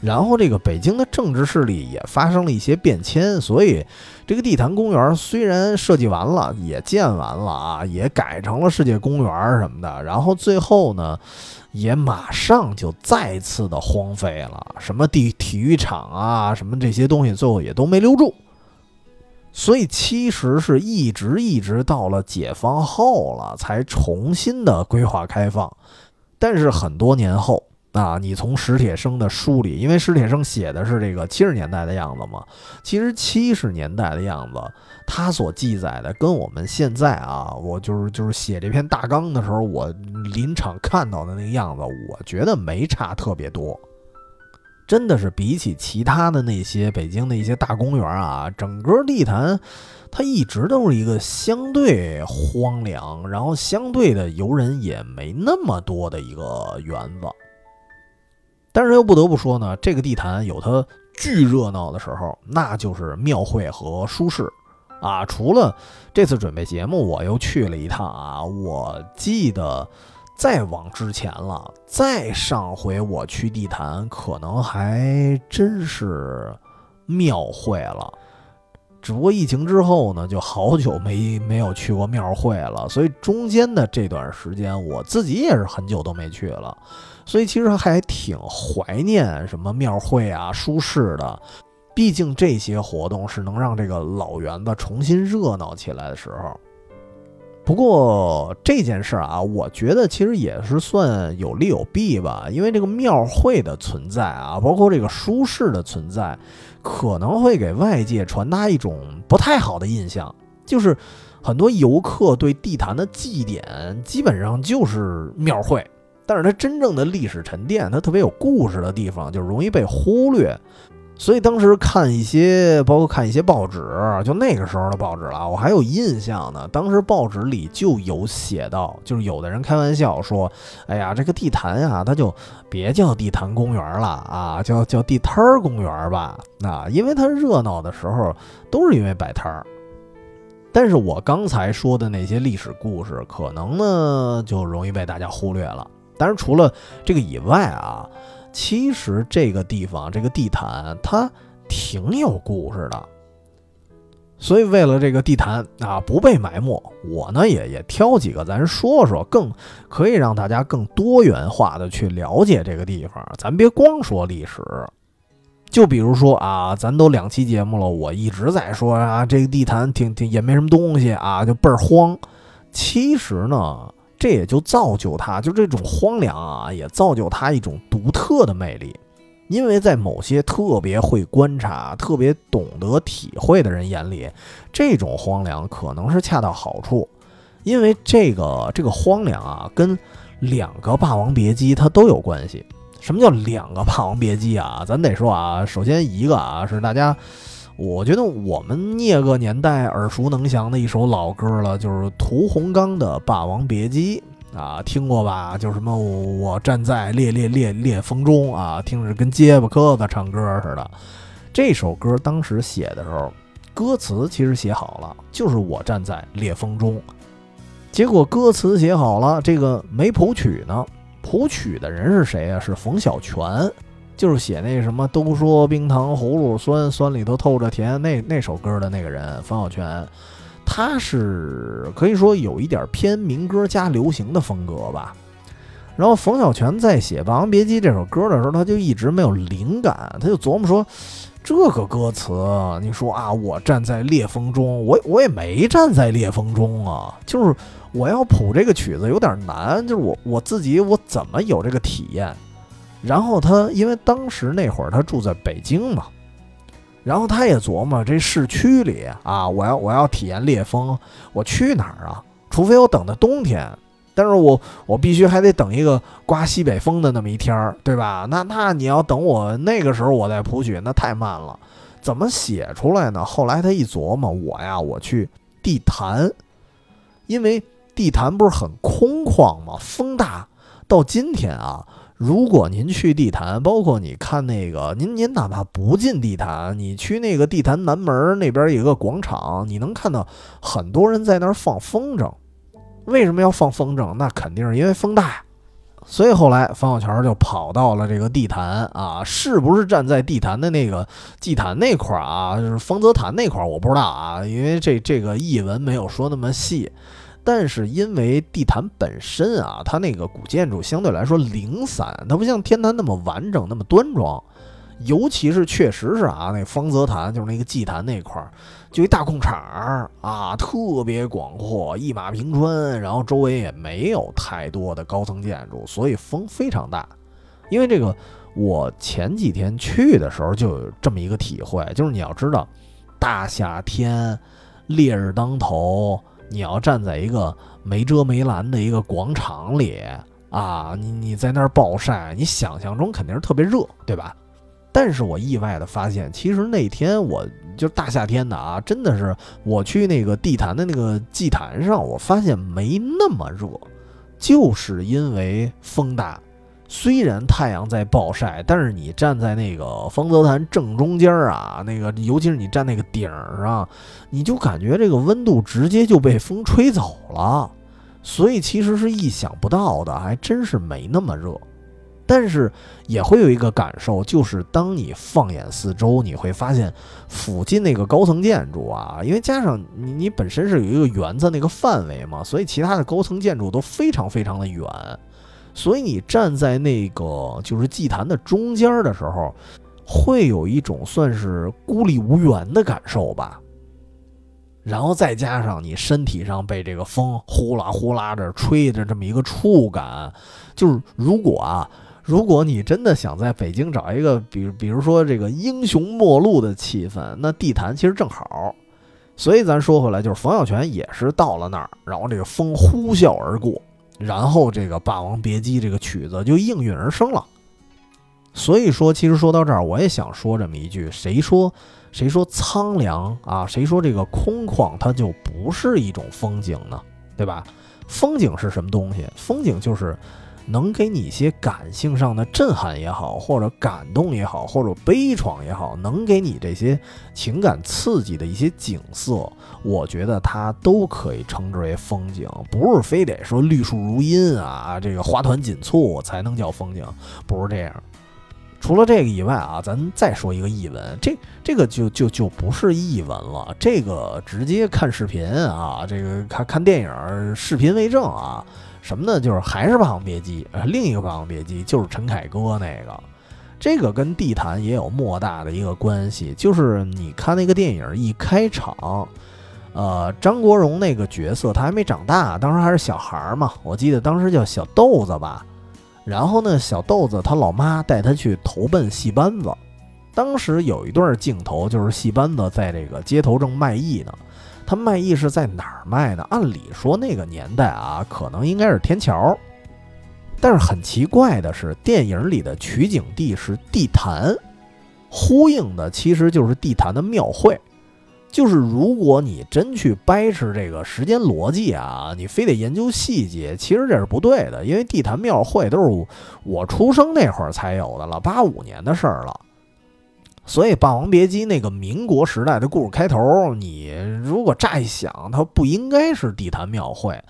然后这个北京的政治势力也发生了一些变迁，所以这个地坛公园虽然设计完了，也建完了啊，也改成了世界公园什么的，然后最后呢，也马上就再次的荒废了，什么地体育场啊，什么这些东西，最后也都没留住。所以其实是一直一直到了解放后了，才重新的规划开放，但是很多年后。啊，你从史铁生的书里，因为史铁生写的是这个七十年代的样子嘛，其实七十年代的样子，他所记载的跟我们现在啊，我就是就是写这篇大纲的时候，我临场看到的那个样子，我觉得没差特别多，真的是比起其他的那些北京的一些大公园啊，整个地坛，它一直都是一个相对荒凉，然后相对的游人也没那么多的一个园子。但是又不得不说呢，这个地坛有它巨热闹的时候，那就是庙会和书市，啊，除了这次准备节目，我又去了一趟啊。我记得再往之前了，再上回我去地坛，可能还真是庙会了。只不过疫情之后呢，就好久没没有去过庙会了，所以中间的这段时间，我自己也是很久都没去了。所以其实还挺怀念什么庙会啊、书市的，毕竟这些活动是能让这个老园子重新热闹起来的时候。不过这件事啊，我觉得其实也是算有利有弊吧，因为这个庙会的存在啊，包括这个书市的存在，可能会给外界传达一种不太好的印象，就是很多游客对地坛的祭典基本上就是庙会。但是它真正的历史沉淀，它特别有故事的地方，就容易被忽略。所以当时看一些，包括看一些报纸，就那个时候的报纸了，我还有印象呢。当时报纸里就有写到，就是有的人开玩笑说：“哎呀，这个地坛呀，它就别叫地坛公园了啊，叫叫地摊儿公园吧。”啊，因为它热闹的时候都是因为摆摊儿。但是我刚才说的那些历史故事，可能呢就容易被大家忽略了。但是除了这个以外啊，其实这个地方这个地坛它挺有故事的。所以为了这个地坛啊不被埋没，我呢也也挑几个咱说说，更可以让大家更多元化的去了解这个地方。咱别光说历史。就比如说啊，咱都两期节目了，我一直在说啊，这个地坛挺挺也没什么东西啊，就倍儿荒。其实呢，这也就造就他，就这种荒凉啊，也造就他一种独特的魅力。因为在某些特别会观察、特别懂得体会的人眼里，这种荒凉可能是恰到好处。因为这个这个荒凉啊，跟两个《霸王别姬》它都有关系。什么叫两个《霸王别姬》啊？咱得说啊，首先一个啊是大家，我觉得我们那个年代耳熟能详的一首老歌了，就是屠洪刚的《霸王别姬》啊，听过吧？就什么我站在烈烈烈烈风中啊，听着跟结巴磕子唱歌似的。这首歌当时写的时候，歌词其实写好了，就是我站在烈风中。结果歌词写好了，这个没谱曲呢。谱曲的人是谁啊？是冯小泉，就是写那什么都说冰糖葫芦酸，酸里头透着甜那那首歌的那个人，冯小泉。他是可以说有一点偏民歌加流行的风格吧。然后冯小泉在写《霸王别姬》这首歌的时候，他就一直没有灵感，他就琢磨说，这个歌词，你说啊，我站在烈风中，我我也没站在烈风中啊，就是。我要谱这个曲子有点难，就是我我自己我怎么有这个体验？然后他因为当时那会儿他住在北京嘛，然后他也琢磨这市区里啊，我要我要体验烈风，我去哪儿啊？除非我等到冬天，但是我我必须还得等一个刮西北风的那么一天儿，对吧？那那你要等我那个时候我再谱曲，那太慢了，怎么写出来呢？后来他一琢磨，我呀我去地坛，因为。地坛不是很空旷吗？风大，到今天啊，如果您去地坛，包括你看那个，您您哪怕不进地坛，你去那个地坛南门那边有个广场，你能看到很多人在那儿放风筝。为什么要放风筝？那肯定是因为风大。所以后来方小泉就跑到了这个地坛啊，是不是站在地坛的那个祭坛那块儿啊？就是方泽坛那块儿，我不知道啊，因为这这个译文没有说那么细。但是因为地坛本身啊，它那个古建筑相对来说零散，它不像天坛那么完整、那么端庄。尤其是确实是啊，那方泽坛就是那个祭坛那块儿，就一大空场儿啊，特别广阔，一马平川，然后周围也没有太多的高层建筑，所以风非常大。因为这个，我前几天去的时候就有这么一个体会，就是你要知道，大夏天烈日当头。你要站在一个没遮没拦的一个广场里啊，你你在那儿暴晒，你想象中肯定是特别热，对吧？但是我意外的发现，其实那天我就大夏天的啊，真的是我去那个地坛的那个祭坛上，我发现没那么热，就是因为风大。虽然太阳在暴晒，但是你站在那个方泽坛正中间啊，那个尤其是你站那个顶儿上，你就感觉这个温度直接就被风吹走了，所以其实是意想不到的，还真是没那么热。但是也会有一个感受，就是当你放眼四周，你会发现附近那个高层建筑啊，因为加上你你本身是有一个园子那个范围嘛，所以其他的高层建筑都非常非常的远。所以你站在那个就是祭坛的中间的时候，会有一种算是孤立无援的感受吧。然后再加上你身体上被这个风呼啦呼啦着吹的这么一个触感，就是如果啊，如果你真的想在北京找一个，比如比如说这个英雄末路的气氛，那地坛其实正好。所以咱说回来，就是冯小泉也是到了那儿，然后这个风呼啸而过。然后这个《霸王别姬》这个曲子就应运而生了。所以说，其实说到这儿，我也想说这么一句：谁说谁说苍凉啊？谁说这个空旷它就不是一种风景呢？对吧？风景是什么东西？风景就是。能给你一些感性上的震撼也好，或者感动也好，或者悲怆也好，能给你这些情感刺激的一些景色，我觉得它都可以称之为风景，不是非得说绿树如茵啊，这个花团锦簇才能叫风景，不是这样。除了这个以外啊，咱再说一个译文，这这个就就就不是译文了，这个直接看视频啊，这个看看电影，视频为证啊。什么呢？就是还是《霸王别姬》，呃，另一个《霸王别姬》就是陈凯歌那个。这个跟地坛也有莫大的一个关系，就是你看那个电影一开场，呃，张国荣那个角色他还没长大，当时还是小孩儿嘛，我记得当时叫小豆子吧。然后呢，小豆子他老妈带他去投奔戏班子，当时有一段镜头就是戏班子在这个街头正卖艺呢。他卖艺是在哪儿卖呢？按理说那个年代啊，可能应该是天桥。但是很奇怪的是，电影里的取景地是地坛，呼应的其实就是地坛的庙会。就是如果你真去掰扯这个时间逻辑啊，你非得研究细节，其实这是不对的。因为地坛庙会都是我出生那会儿才有的了，八五年的事儿了。所以《霸王别姬》那个民国时代的故事开头，你如果乍一想，它不应该是地坛庙会。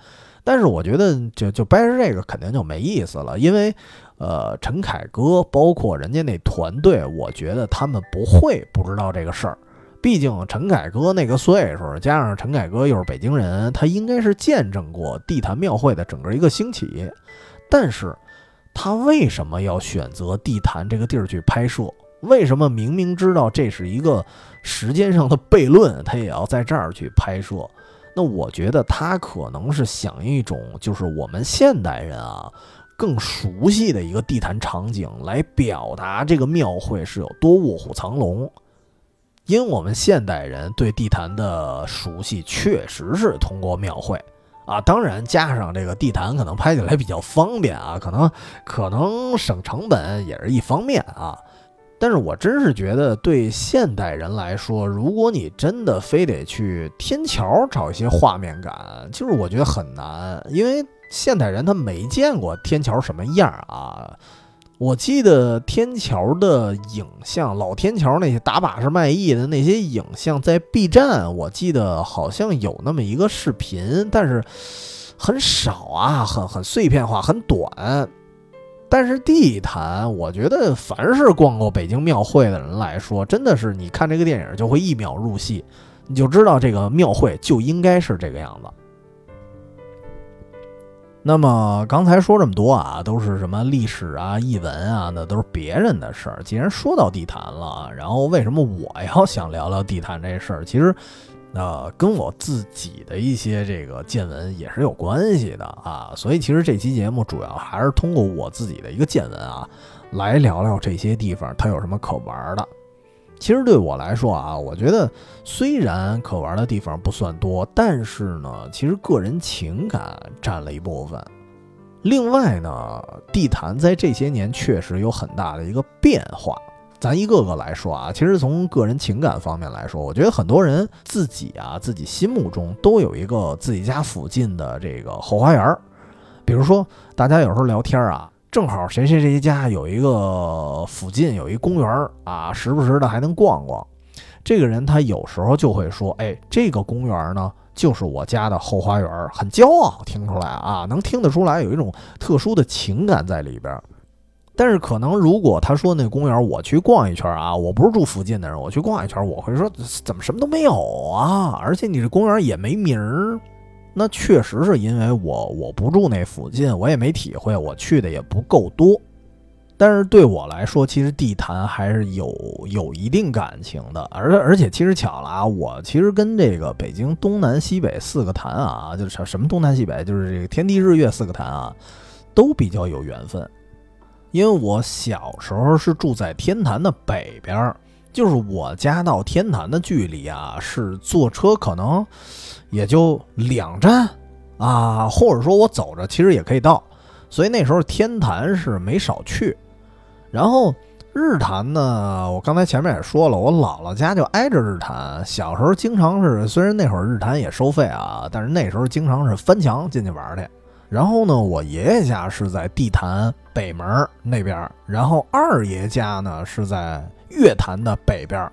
但是我觉得，就就掰扯这个肯定就没意思了，因为，呃，陈凯歌包括人家那团队，我觉得他们不会不知道这个事儿。毕竟陈凯歌那个岁数，加上陈凯歌又是北京人，他应该是见证过地坛庙会的整个一个兴起。但是，他为什么要选择地坛这个地儿去拍摄？为什么明明知道这是一个时间上的悖论，他也要在这儿去拍摄？那我觉得他可能是想一种，就是我们现代人啊更熟悉的一个地坛场景，来表达这个庙会是有多卧虎藏龙。因为我们现代人对地坛的熟悉，确实是通过庙会啊，当然加上这个地坛可能拍起来比较方便啊，可能可能省成本也是一方面啊。但是我真是觉得，对现代人来说，如果你真的非得去天桥找一些画面感，就是我觉得很难，因为现代人他没见过天桥什么样啊。我记得天桥的影像，老天桥那些打把式卖艺的那些影像，在 B 站，我记得好像有那么一个视频，但是很少啊，很很碎片化，很短。但是地坛，我觉得凡是逛过北京庙会的人来说，真的是你看这个电影就会一秒入戏，你就知道这个庙会就应该是这个样子。那么刚才说这么多啊，都是什么历史啊、译文啊，那都是别人的事儿。既然说到地坛了，然后为什么我要想聊聊地坛这事儿？其实。呃，跟我自己的一些这个见闻也是有关系的啊，所以其实这期节目主要还是通过我自己的一个见闻啊，来聊聊这些地方它有什么可玩的。其实对我来说啊，我觉得虽然可玩的地方不算多，但是呢，其实个人情感占了一部分。另外呢，地坛在这些年确实有很大的一个变化。咱一个个来说啊，其实从个人情感方面来说，我觉得很多人自己啊，自己心目中都有一个自己家附近的这个后花园儿。比如说，大家有时候聊天啊，正好谁谁谁家有一个附近有一公园儿啊，时不时的还能逛逛。这个人他有时候就会说：“哎，这个公园呢，就是我家的后花园，很骄傲。”听出来啊，能听得出来有一种特殊的情感在里边。但是可能，如果他说那公园我去逛一圈啊，我不是住附近的人，我去逛一圈，我会说怎么什么都没有啊？而且你这公园也没名儿，那确实是因为我我不住那附近，我也没体会，我去的也不够多。但是对我来说，其实地坛还是有有一定感情的，而而且其实巧了啊，我其实跟这个北京东南西北四个坛啊，就是什么东南西北，就是这个天地日月四个坛啊，都比较有缘分。因为我小时候是住在天坛的北边，就是我家到天坛的距离啊，是坐车可能也就两站啊，或者说我走着其实也可以到，所以那时候天坛是没少去。然后日坛呢，我刚才前面也说了，我姥姥家就挨着日坛，小时候经常是，虽然那会儿日坛也收费啊，但是那时候经常是翻墙进去玩去。然后呢，我爷爷家是在地坛北门那边，然后二爷家呢是在月坛的北边，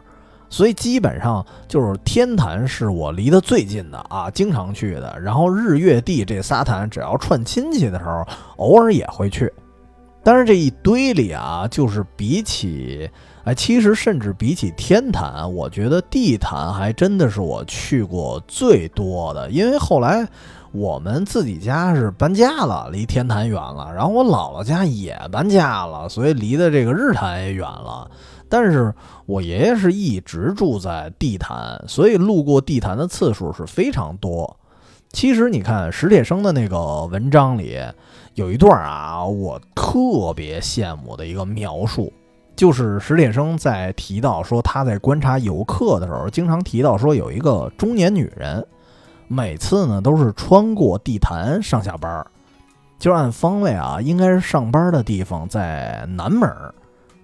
所以基本上就是天坛是我离得最近的啊，经常去的。然后日月地这仨坛，只要串亲戚的时候，偶尔也会去。但是这一堆里啊，就是比起哎，其实甚至比起天坛，我觉得地坛还真的是我去过最多的，因为后来。我们自己家是搬家了，离天坛远了，然后我姥姥家也搬家了，所以离的这个日坛也远了。但是我爷爷是一直住在地坛，所以路过地坛的次数是非常多。其实你看史铁生的那个文章里有一段啊，我特别羡慕的一个描述，就是史铁生在提到说他在观察游客的时候，经常提到说有一个中年女人，每次呢都是穿过地坛上下班，就按方位啊，应该是上班的地方在南门，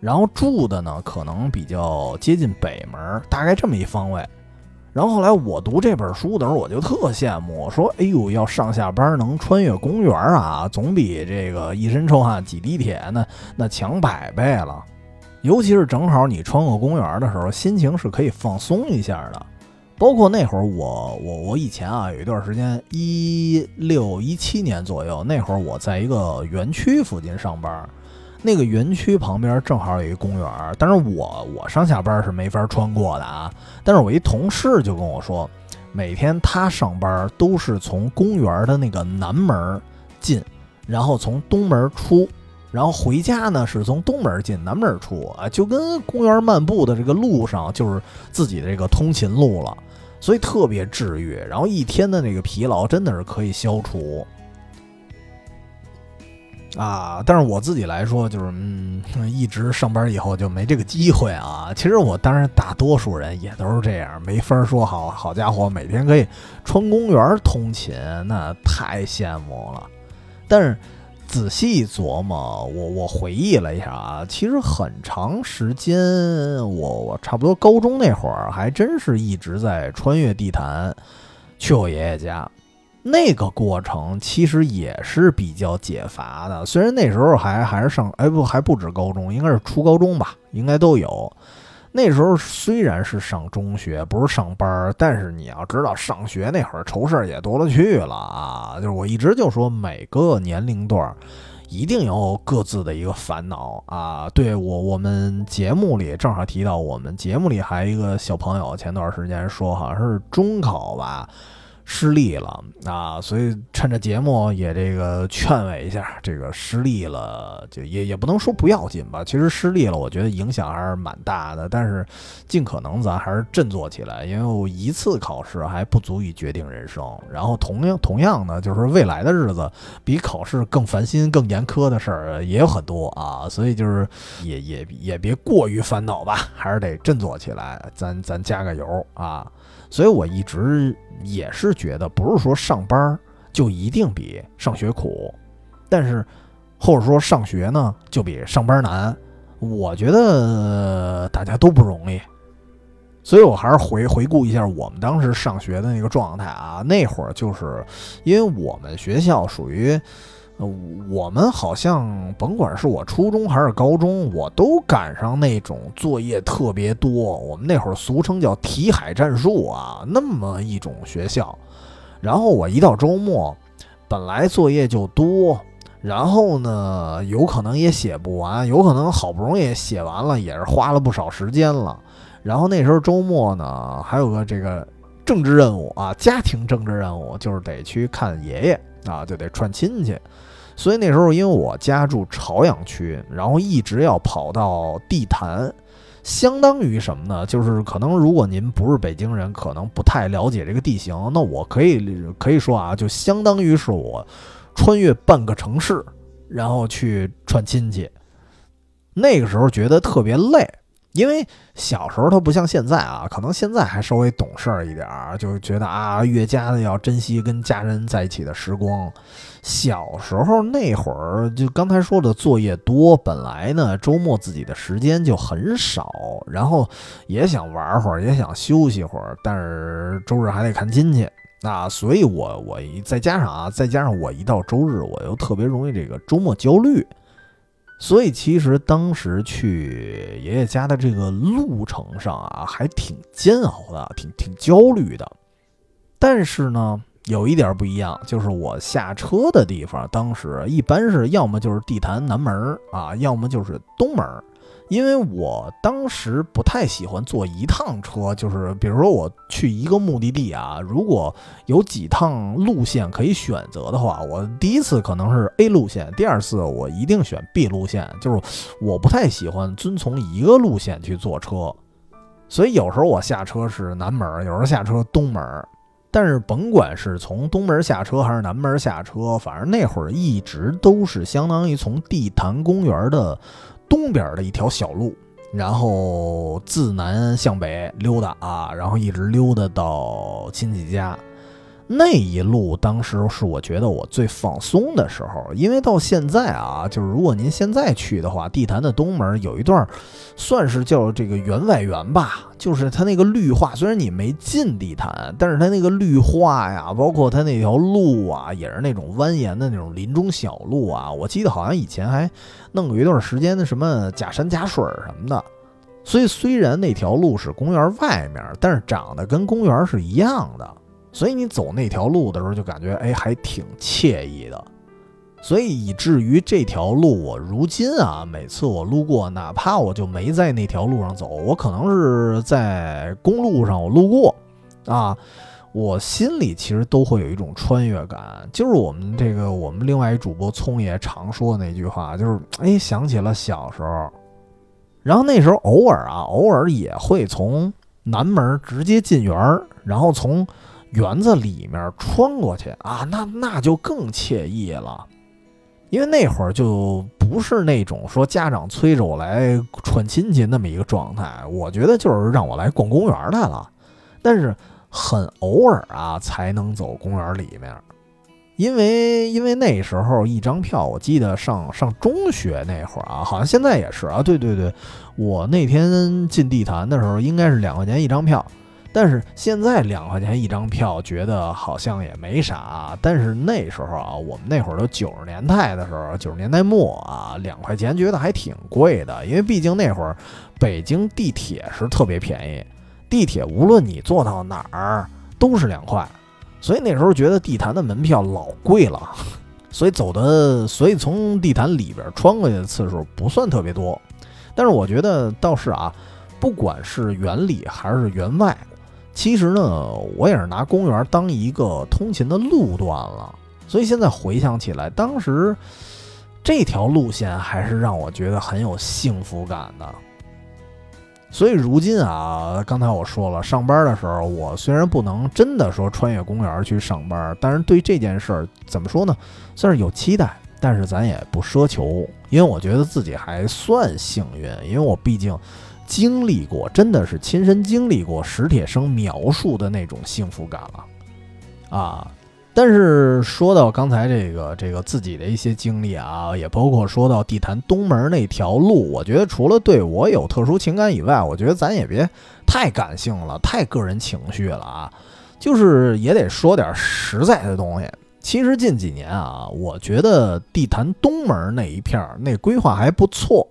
然后住的呢可能比较接近北门，大概这么一方位。然后后来我读这本书的时候，我就特羡慕，我说：“哎呦，要上下班能穿越公园啊，总比这个一身臭汗挤地铁那那强百倍了。尤其是正好你穿过公园的时候，心情是可以放松一下的。包括那会儿我我我以前啊，有一段时间一六一七年左右，那会儿我在一个园区附近上班。”那个园区旁边正好有一公园，但是我我上下班是没法穿过的啊。但是我一同事就跟我说，每天他上班都是从公园的那个南门进，然后从东门出，然后回家呢是从东门进南门出啊，就跟公园漫步的这个路上就是自己的这个通勤路了，所以特别治愈，然后一天的那个疲劳真的是可以消除。啊，但是我自己来说，就是嗯，一直上班以后就没这个机会啊。其实我当然大多数人也都是这样，没法说好好家伙，每天可以穿公园通勤，那太羡慕了。但是仔细琢磨，我我回忆了一下啊，其实很长时间，我我差不多高中那会儿，还真是一直在穿越地坛去我爷爷家。那个过程其实也是比较解乏的，虽然那时候还还是上，哎不还不止高中，应该是初高中吧，应该都有。那时候虽然是上中学，不是上班，但是你要知道，上学那会儿愁事儿也多了去了啊。就是我一直就说，每个年龄段儿一定有各自的一个烦恼啊。对我我们节目里正好提到，我们节目里还有一个小朋友，前段时间说好像是中考吧。失利了啊，所以趁着节目也这个劝慰一下，这个失利了就也也不能说不要紧吧。其实失利了，我觉得影响还是蛮大的。但是尽可能咱还是振作起来，因为我一次考试还不足以决定人生。然后同样同样呢，就是未来的日子比考试更烦心、更严苛的事儿也有很多啊。所以就是也也也别过于烦恼吧，还是得振作起来，咱咱加个油啊。所以我一直也是觉得，不是说上班就一定比上学苦，但是或者说上学呢就比上班难。我觉得大家都不容易，所以我还是回回顾一下我们当时上学的那个状态啊。那会儿就是因为我们学校属于。我们好像甭管是我初中还是高中，我都赶上那种作业特别多。我们那会儿俗称叫“题海战术”啊，那么一种学校。然后我一到周末，本来作业就多，然后呢，有可能也写不完，有可能好不容易写完了，也是花了不少时间了。然后那时候周末呢，还有个这个政治任务啊，家庭政治任务，就是得去看爷爷啊，就得串亲戚。所以那时候，因为我家住朝阳区，然后一直要跑到地坛，相当于什么呢？就是可能如果您不是北京人，可能不太了解这个地形。那我可以可以说啊，就相当于是我穿越半个城市，然后去串亲戚。那个时候觉得特别累。因为小时候他不像现在啊，可能现在还稍微懂事儿一点儿，就觉得啊，越加的要珍惜跟家人在一起的时光。小时候那会儿，就刚才说的作业多，本来呢周末自己的时间就很少，然后也想玩会儿，也想休息会儿，但是周日还得看亲戚啊，所以我我再加上啊，再加上我一到周日，我又特别容易这个周末焦虑。所以其实当时去爷爷家的这个路程上啊，还挺煎熬的，挺挺焦虑的。但是呢，有一点不一样，就是我下车的地方，当时一般是要么就是地坛南门啊，要么就是东门儿。因为我当时不太喜欢坐一趟车，就是比如说我去一个目的地啊，如果有几趟路线可以选择的话，我第一次可能是 A 路线，第二次我一定选 B 路线，就是我不太喜欢遵从一个路线去坐车，所以有时候我下车是南门，有时候下车东门，但是甭管是从东门下车还是南门下车，反正那会儿一直都是相当于从地坛公园的。东边的一条小路，然后自南向北溜达啊，然后一直溜达到亲戚家。那一路当时是我觉得我最放松的时候，因为到现在啊，就是如果您现在去的话，地坛的东门有一段，算是叫这个园外园吧，就是它那个绿化，虽然你没进地坛，但是它那个绿化呀，包括它那条路啊，也是那种蜿蜒的那种林中小路啊。我记得好像以前还弄过一段时间的什么假山假水什么的，所以虽然那条路是公园外面，但是长得跟公园是一样的。所以你走那条路的时候，就感觉哎，还挺惬意的。所以以至于这条路，我如今啊，每次我路过，哪怕我就没在那条路上走，我可能是在公路上我路过，啊，我心里其实都会有一种穿越感。就是我们这个我们另外一主播聪爷常说那句话，就是哎，想起了小时候。然后那时候偶尔啊，偶尔也会从南门直接进园儿，然后从。园子里面穿过去啊，那那就更惬意了，因为那会儿就不是那种说家长催着我来串亲戚那么一个状态，我觉得就是让我来逛公园来了，但是很偶尔啊才能走公园里面，因为因为那时候一张票，我记得上上中学那会儿啊，好像现在也是啊，对对对，我那天进地坛的时候应该是两块钱一张票。但是现在两块钱一张票，觉得好像也没啥。但是那时候啊，我们那会儿都九十年代的时候，九十年代末啊，两块钱觉得还挺贵的。因为毕竟那会儿北京地铁是特别便宜，地铁无论你坐到哪儿都是两块，所以那时候觉得地坛的门票老贵了。所以走的，所以从地坛里边穿过去的次数不算特别多。但是我觉得倒是啊，不管是园里还是园外。其实呢，我也是拿公园当一个通勤的路段了，所以现在回想起来，当时这条路线还是让我觉得很有幸福感的。所以如今啊，刚才我说了，上班的时候，我虽然不能真的说穿越公园去上班，但是对这件事儿怎么说呢，算是有期待，但是咱也不奢求，因为我觉得自己还算幸运，因为我毕竟。经历过，真的是亲身经历过史铁生描述的那种幸福感了，啊！但是说到刚才这个这个自己的一些经历啊，也包括说到地坛东门那条路，我觉得除了对我有特殊情感以外，我觉得咱也别太感性了，太个人情绪了啊！就是也得说点实在的东西。其实近几年啊，我觉得地坛东门那一片那规划还不错，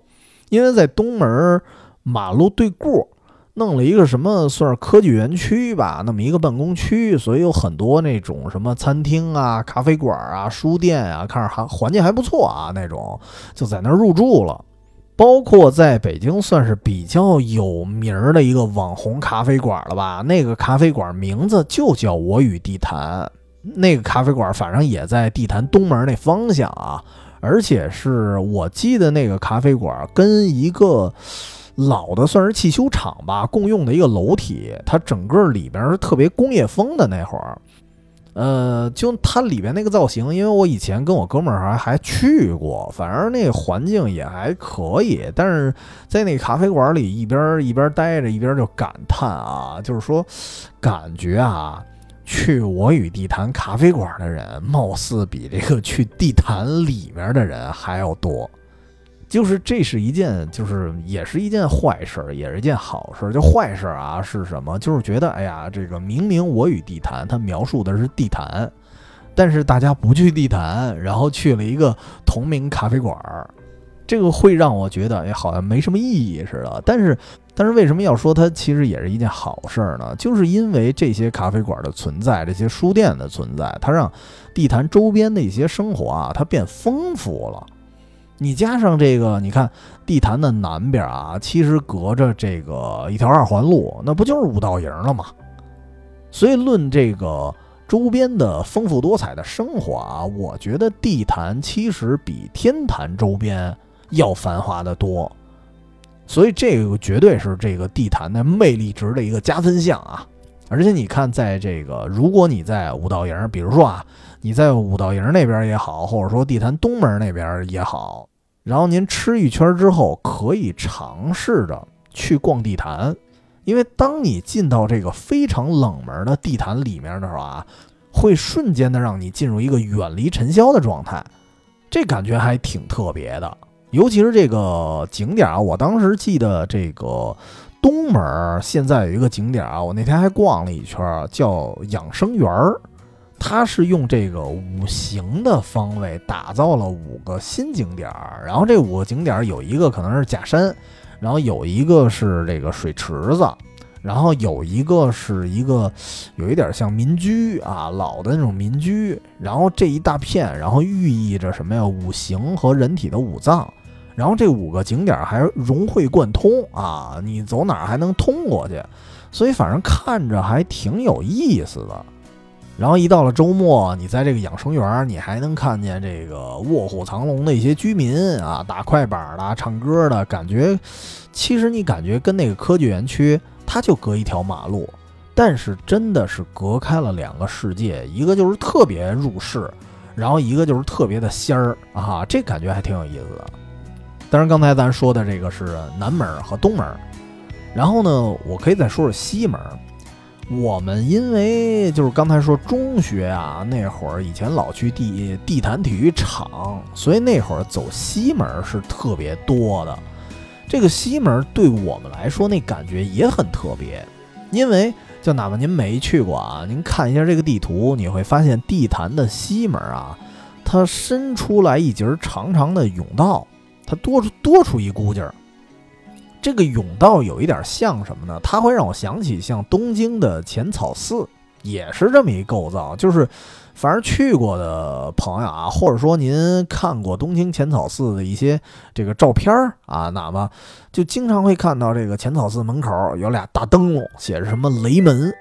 因为在东门。马路对过弄了一个什么算是科技园区吧，那么一个办公区，所以有很多那种什么餐厅啊、咖啡馆啊、书店啊，看着还环境还不错啊，那种就在那儿入住了。包括在北京算是比较有名儿的一个网红咖啡馆了吧，那个咖啡馆名字就叫我与地坛，那个咖啡馆反正也在地坛东门那方向啊，而且是我记得那个咖啡馆跟一个。老的算是汽修厂吧，共用的一个楼体，它整个里边是特别工业风的那会儿，呃，就它里边那个造型，因为我以前跟我哥们儿还还去过，反正那环境也还可以，但是在那咖啡馆里一边一边待着，一边就感叹啊，就是说感觉啊，去我与地坛咖啡馆的人，貌似比这个去地坛里面的人还要多。就是这是一件，就是也是一件坏事，也是一件好事。就坏事啊是什么？就是觉得，哎呀，这个明明我与地坛，他描述的是地坛，但是大家不去地坛，然后去了一个同名咖啡馆儿，这个会让我觉得，哎，好像没什么意义似的。但是，但是为什么要说它其实也是一件好事呢？就是因为这些咖啡馆的存在，这些书店的存在，它让地坛周边的一些生活啊，它变丰富了。你加上这个，你看地坛的南边啊，其实隔着这个一条二环路，那不就是五道营了吗？所以论这个周边的丰富多彩的生活啊，我觉得地坛其实比天坛周边要繁华的多。所以这个绝对是这个地坛的魅力值的一个加分项啊！而且你看，在这个如果你在五道营，比如说啊，你在五道营那边也好，或者说地坛东门那边也好。然后您吃一圈之后，可以尝试着去逛地坛，因为当你进到这个非常冷门的地坛里面的时候啊，会瞬间的让你进入一个远离尘嚣的状态，这感觉还挺特别的。尤其是这个景点啊，我当时记得这个东门现在有一个景点啊，我那天还逛了一圈，叫养生园儿。它是用这个五行的方位打造了五个新景点儿，然后这五个景点儿有一个可能是假山，然后有一个是这个水池子，然后有一个是一个有一点像民居啊，老的那种民居，然后这一大片，然后寓意着什么呀？五行和人体的五脏，然后这五个景点儿还融会贯通啊，你走哪儿还能通过去，所以反正看着还挺有意思的。然后一到了周末，你在这个养生园，你还能看见这个卧虎藏龙的一些居民啊，打快板的、唱歌的，感觉其实你感觉跟那个科技园区，它就隔一条马路，但是真的是隔开了两个世界，一个就是特别入世，然后一个就是特别的仙儿啊，这感觉还挺有意思的。当然，刚才咱说的这个是南门和东门，然后呢，我可以再说说西门。我们因为就是刚才说中学啊，那会儿以前老去地地坛体育场，所以那会儿走西门是特别多的。这个西门对我们来说那感觉也很特别，因为就哪怕您没去过啊，您看一下这个地图，你会发现地坛的西门啊，它伸出来一截长长的甬道，它多出多出一股劲儿。这个甬道有一点像什么呢？它会让我想起像东京的浅草寺，也是这么一构造。就是，反正去过的朋友啊，或者说您看过东京浅草寺的一些这个照片啊，哪怕就经常会看到这个浅草寺门口有俩大灯笼，写着什么雷门，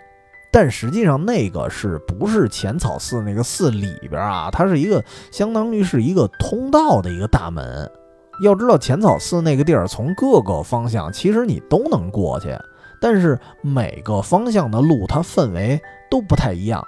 但实际上那个是不是浅草寺那个寺里边啊？它是一个相当于是一个通道的一个大门。要知道浅草寺那个地儿，从各个方向其实你都能过去，但是每个方向的路它氛围都不太一样。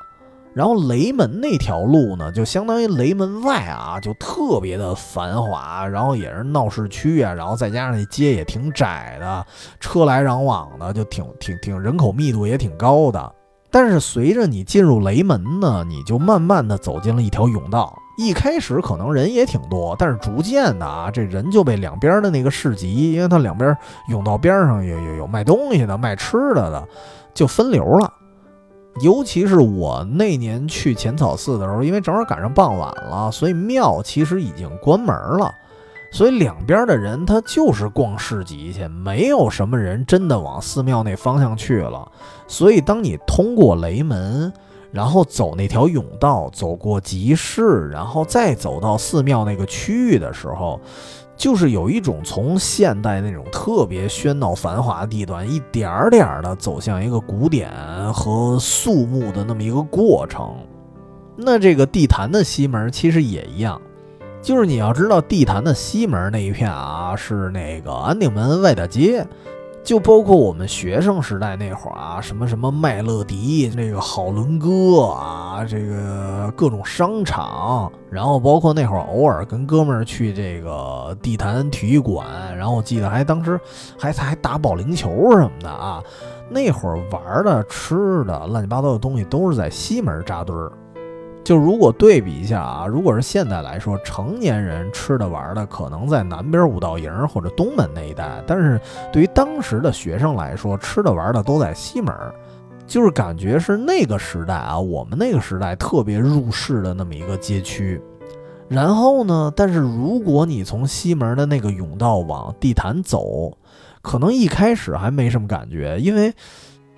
然后雷门那条路呢，就相当于雷门外啊，就特别的繁华，然后也是闹市区啊，然后再加上那街也挺窄的，车来人往的，就挺挺挺人口密度也挺高的。但是随着你进入雷门呢，你就慢慢的走进了一条甬道。一开始可能人也挺多，但是逐渐的啊，这人就被两边的那个市集，因为它两边甬道边上有有有卖东西的、卖吃的的，就分流了。尤其是我那年去浅草寺的时候，因为正好赶上傍晚了，所以庙其实已经关门了，所以两边的人他就是逛市集去，没有什么人真的往寺庙那方向去了。所以当你通过雷门。然后走那条甬道，走过集市，然后再走到寺庙那个区域的时候，就是有一种从现代那种特别喧闹繁华地段，一点儿点儿的走向一个古典和肃穆的那么一个过程。那这个地坛的西门其实也一样，就是你要知道地坛的西门那一片啊，是那个安定门外大街。就包括我们学生时代那会儿啊，什么什么麦乐迪、那个好伦哥啊，这个各种商场，然后包括那会儿偶尔跟哥们儿去这个地坛体育馆，然后我记得还当时还还打保龄球什么的啊，那会儿玩的、吃的、乱七八糟的东西都是在西门扎堆儿。就如果对比一下啊，如果是现在来说，成年人吃的玩的可能在南边五道营或者东门那一带，但是对于当时的学生来说，吃的玩的都在西门，就是感觉是那个时代啊，我们那个时代特别入世的那么一个街区。然后呢，但是如果你从西门的那个甬道往地坛走，可能一开始还没什么感觉，因为。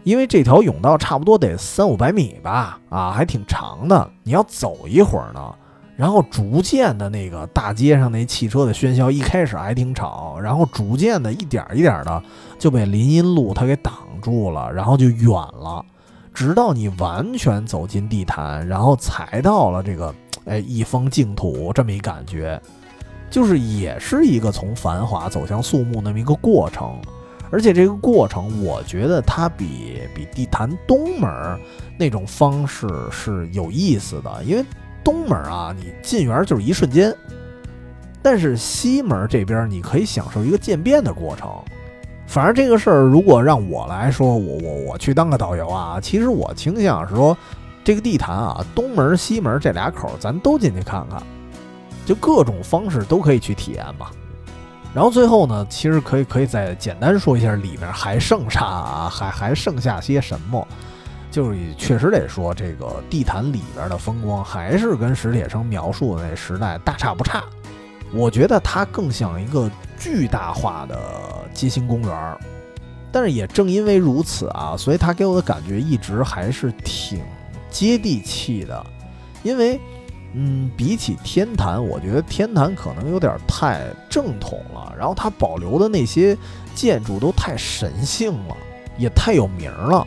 因为这条甬道差不多得三五百米吧，啊，还挺长的。你要走一会儿呢，然后逐渐的那个大街上那汽车的喧嚣，一开始还挺吵，然后逐渐的一点一点的就被林荫路它给挡住了，然后就远了，直到你完全走进地坛，然后才到了这个哎一方净土这么一感觉，就是也是一个从繁华走向肃穆那么一个过程，而且这个过程我觉得它比比地坛东门那种方式是有意思的，因为。东门啊，你进园就是一瞬间，但是西门这边你可以享受一个渐变的过程。反正这个事儿，如果让我来说，我我我去当个导游啊，其实我倾向是说，这个地坛啊，东门西门这俩口咱都进去看看，就各种方式都可以去体验吧。然后最后呢，其实可以可以再简单说一下里面还剩下啊，还还剩下些什么。就是确实得说，这个地坛里边的风光还是跟史铁生描述的那时代大差不差。我觉得它更像一个巨大化的街心公园儿。但是也正因为如此啊，所以它给我的感觉一直还是挺接地气的。因为，嗯，比起天坛，我觉得天坛可能有点太正统了，然后它保留的那些建筑都太神性了，也太有名了。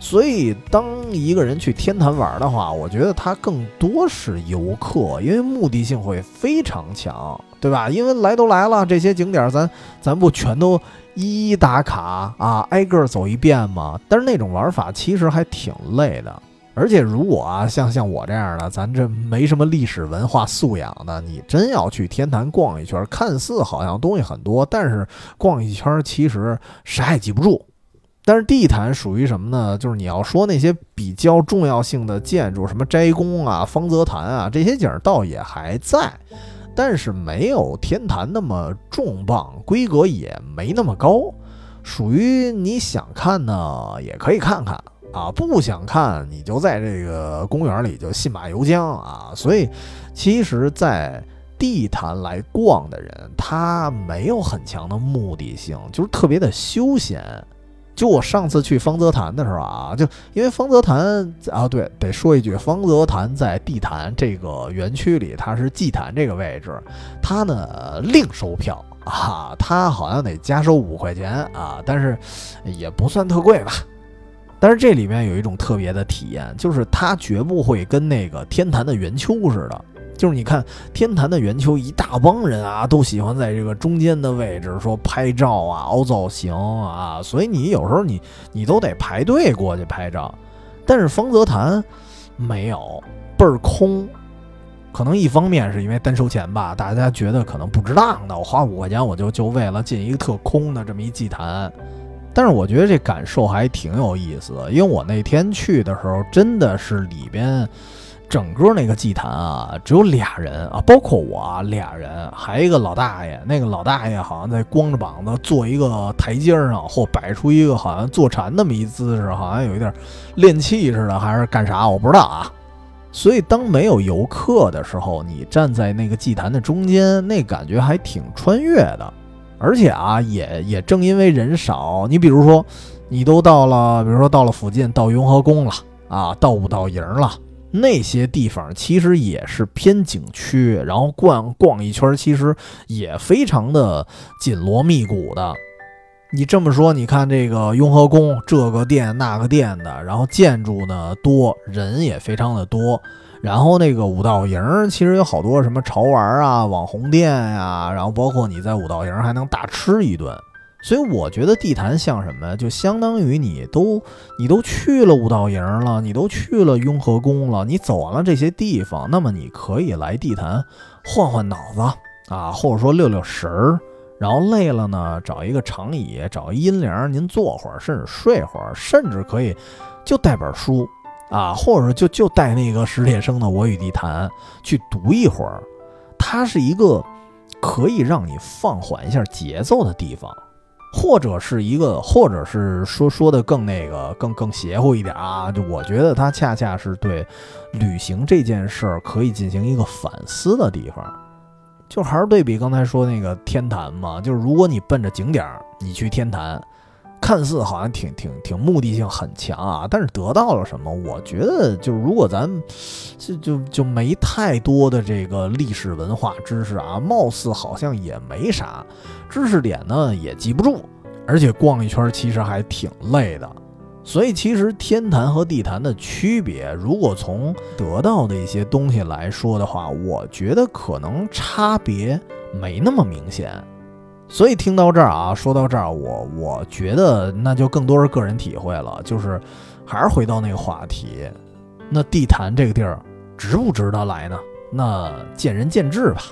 所以，当一个人去天坛玩的话，我觉得他更多是游客，因为目的性会非常强，对吧？因为来都来了，这些景点咱咱不全都一一打卡啊，挨个走一遍吗？但是那种玩法其实还挺累的。而且，如果啊，像像我这样的，咱这没什么历史文化素养的，你真要去天坛逛一圈，看似好像东西很多，但是逛一圈其实啥也记不住。但是地坛属于什么呢？就是你要说那些比较重要性的建筑，什么斋宫啊、方泽坛啊，这些景儿倒也还在，但是没有天坛那么重磅，规格也没那么高。属于你想看呢，也可以看看啊；不想看，你就在这个公园里就信马由缰啊。所以，其实，在地坛来逛的人，他没有很强的目的性，就是特别的休闲。就我上次去方泽坛的时候啊，就因为方泽坛啊，对，得说一句，方泽坛在地坛这个园区里，它是祭坛这个位置，它呢另收票啊，它好像得加收五块钱啊，但是也不算特贵吧。但是这里面有一种特别的体验，就是它绝不会跟那个天坛的圆丘似的。就是你看天坛的圆丘，一大帮人啊，都喜欢在这个中间的位置说拍照啊、凹造型啊，所以你有时候你你都得排队过去拍照。但是方泽坛没有，倍儿空。可能一方面是因为单收钱吧，大家觉得可能不值当的，我花五块钱我就就为了进一个特空的这么一祭坛。但是我觉得这感受还挺有意思的，因为我那天去的时候真的是里边。整个那个祭坛啊，只有俩人啊，包括我，俩人，还一个老大爷。那个老大爷好像在光着膀子坐一个台阶上，或摆出一个好像坐禅那么一姿势，好像有一点练气似的，还是干啥？我不知道啊。所以当没有游客的时候，你站在那个祭坛的中间，那感觉还挺穿越的。而且啊，也也正因为人少，你比如说，你都到了，比如说到了附近，到雍和宫了啊，到五道营了。那些地方其实也是偏景区，然后逛逛一圈，其实也非常的紧锣密鼓的。你这么说，你看这个雍和宫，这个殿那个殿的，然后建筑呢多，人也非常的多。然后那个五道营，其实有好多什么潮玩啊、网红店呀，然后包括你在五道营还能大吃一顿。所以我觉得地坛像什么？就相当于你都你都去了五道营了，你都去了雍和宫了，你走完了这些地方，那么你可以来地坛换换脑子啊，或者说溜溜神儿。然后累了呢，找一个长椅，找一阴凉，您坐会儿，甚至睡会儿，甚至可以就带本书啊，或者就就带那个史铁生的《我与地坛》去读一会儿。它是一个可以让你放缓一下节奏的地方。或者是一个，或者是说说的更那个，更更邪乎一点啊！就我觉得它恰恰是对旅行这件事儿可以进行一个反思的地方。就还是对比刚才说那个天坛嘛，就是如果你奔着景点儿你去天坛，看似好像挺挺挺目的性很强啊，但是得到了什么？我觉得就是如果咱就就就没太多的这个历史文化知识啊，貌似好像也没啥知识点呢，也记不住，而且逛一圈其实还挺累的。所以其实天坛和地坛的区别，如果从得到的一些东西来说的话，我觉得可能差别没那么明显。所以听到这儿啊，说到这儿，我我觉得那就更多是个人体会了，就是还是回到那个话题，那地坛这个地儿值不值得来呢？那见仁见智吧。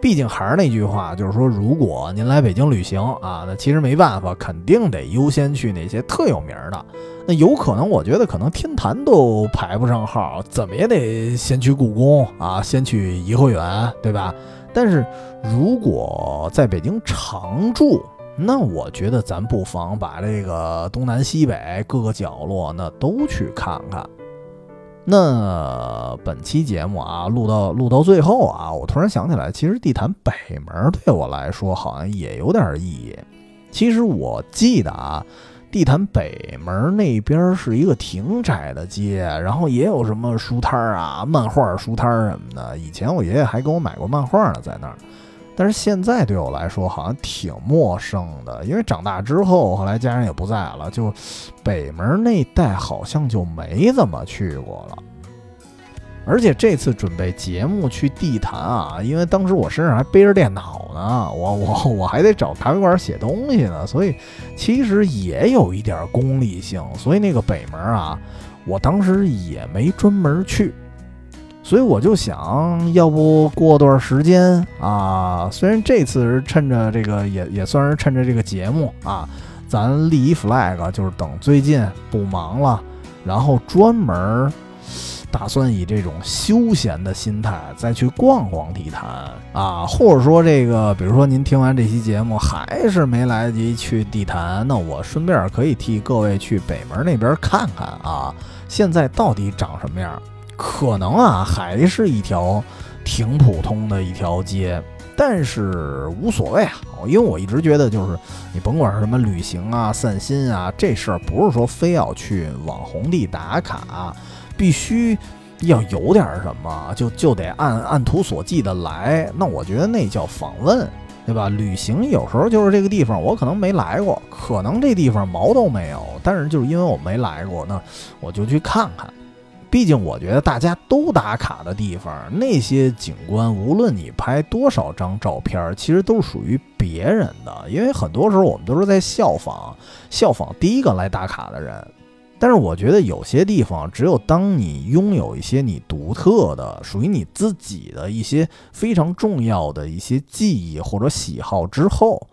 毕竟还是那句话，就是说，如果您来北京旅行啊，那其实没办法，肯定得优先去那些特有名的。那有可能，我觉得可能天坛都排不上号，怎么也得先去故宫啊，先去颐和园，对吧？但是如果在北京常住，那我觉得咱不妨把这个东南西北各个角落那都去看看。那本期节目啊，录到录到最后啊，我突然想起来，其实地坛北门对我来说好像也有点意义。其实我记得啊，地坛北门那边是一个挺窄的街，然后也有什么书摊儿啊、漫画书摊儿什么的。以前我爷爷还给我买过漫画呢，在那儿。但是现在对我来说好像挺陌生的，因为长大之后，后来家人也不在了，就北门那带好像就没怎么去过了。而且这次准备节目去地坛啊，因为当时我身上还背着电脑呢，我我 我还得找咖啡馆写东西呢，所以其实也有一点功利性。所以那个北门啊，我当时也没专门去。所以我就想要不过段时间啊，虽然这次是趁着这个，也也算是趁着这个节目啊，咱立一 flag，就是等最近不忙了，然后专门打算以这种休闲的心态再去逛逛地坛啊，或者说这个，比如说您听完这期节目还是没来得及去地坛，那我顺便可以替各位去北门那边看看啊，现在到底长什么样。可能啊，还是一条挺普通的一条街，但是无所谓啊，因为我一直觉得，就是你甭管是什么旅行啊、散心啊，这事儿不是说非要去网红地打卡，必须要有点什么，就就得按按图索骥的来。那我觉得那叫访问，对吧？旅行有时候就是这个地方，我可能没来过，可能这地方毛都没有，但是就是因为我没来过，那我就去看看。毕竟，我觉得大家都打卡的地方，那些景观，无论你拍多少张照片，其实都是属于别人的。因为很多时候我们都是在效仿，效仿第一个来打卡的人。但是，我觉得有些地方，只有当你拥有一些你独特的、属于你自己的一些非常重要的一些记忆或者喜好之后。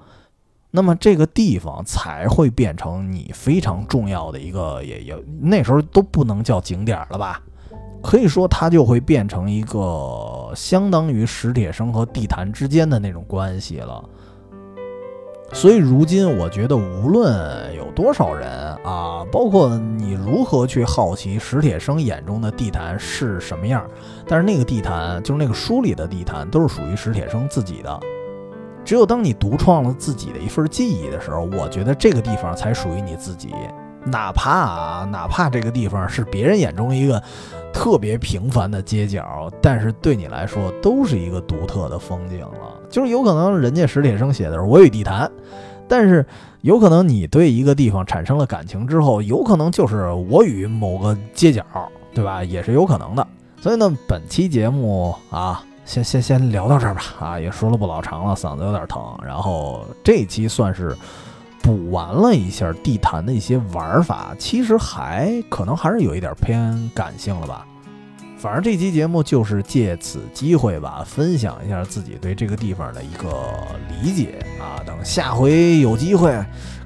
那么这个地方才会变成你非常重要的一个，也也那时候都不能叫景点了吧？可以说它就会变成一个相当于史铁生和地坛之间的那种关系了。所以如今我觉得，无论有多少人啊，包括你如何去好奇史铁生眼中的地坛是什么样，但是那个地坛就是那个书里的地坛，都是属于史铁生自己的。只有当你独创了自己的一份记忆的时候，我觉得这个地方才属于你自己。哪怕啊，哪怕这个地方是别人眼中一个特别平凡的街角，但是对你来说都是一个独特的风景了。就是有可能人家史铁生写的是我与地坛，但是有可能你对一个地方产生了感情之后，有可能就是我与某个街角，对吧？也是有可能的。所以呢，本期节目啊。先先先聊到这儿吧，啊，也说了不老长了，嗓子有点疼。然后这期算是补完了一下地坛的一些玩法，其实还可能还是有一点偏感性了吧。反正这期节目就是借此机会吧，分享一下自己对这个地方的一个理解啊。等下回有机会，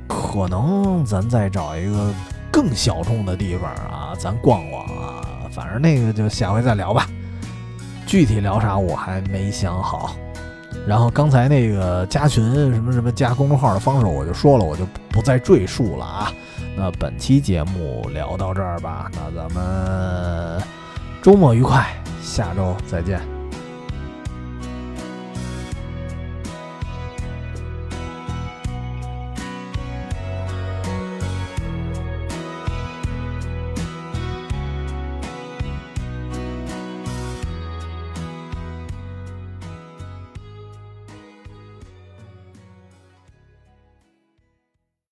可能咱再找一个更小众的地方啊，咱逛逛啊。反正那个就下回再聊吧。具体聊啥我还没想好，然后刚才那个加群什么什么加公众号的方式我就说了，我就不再赘述了啊。那本期节目聊到这儿吧，那咱们周末愉快，下周再见。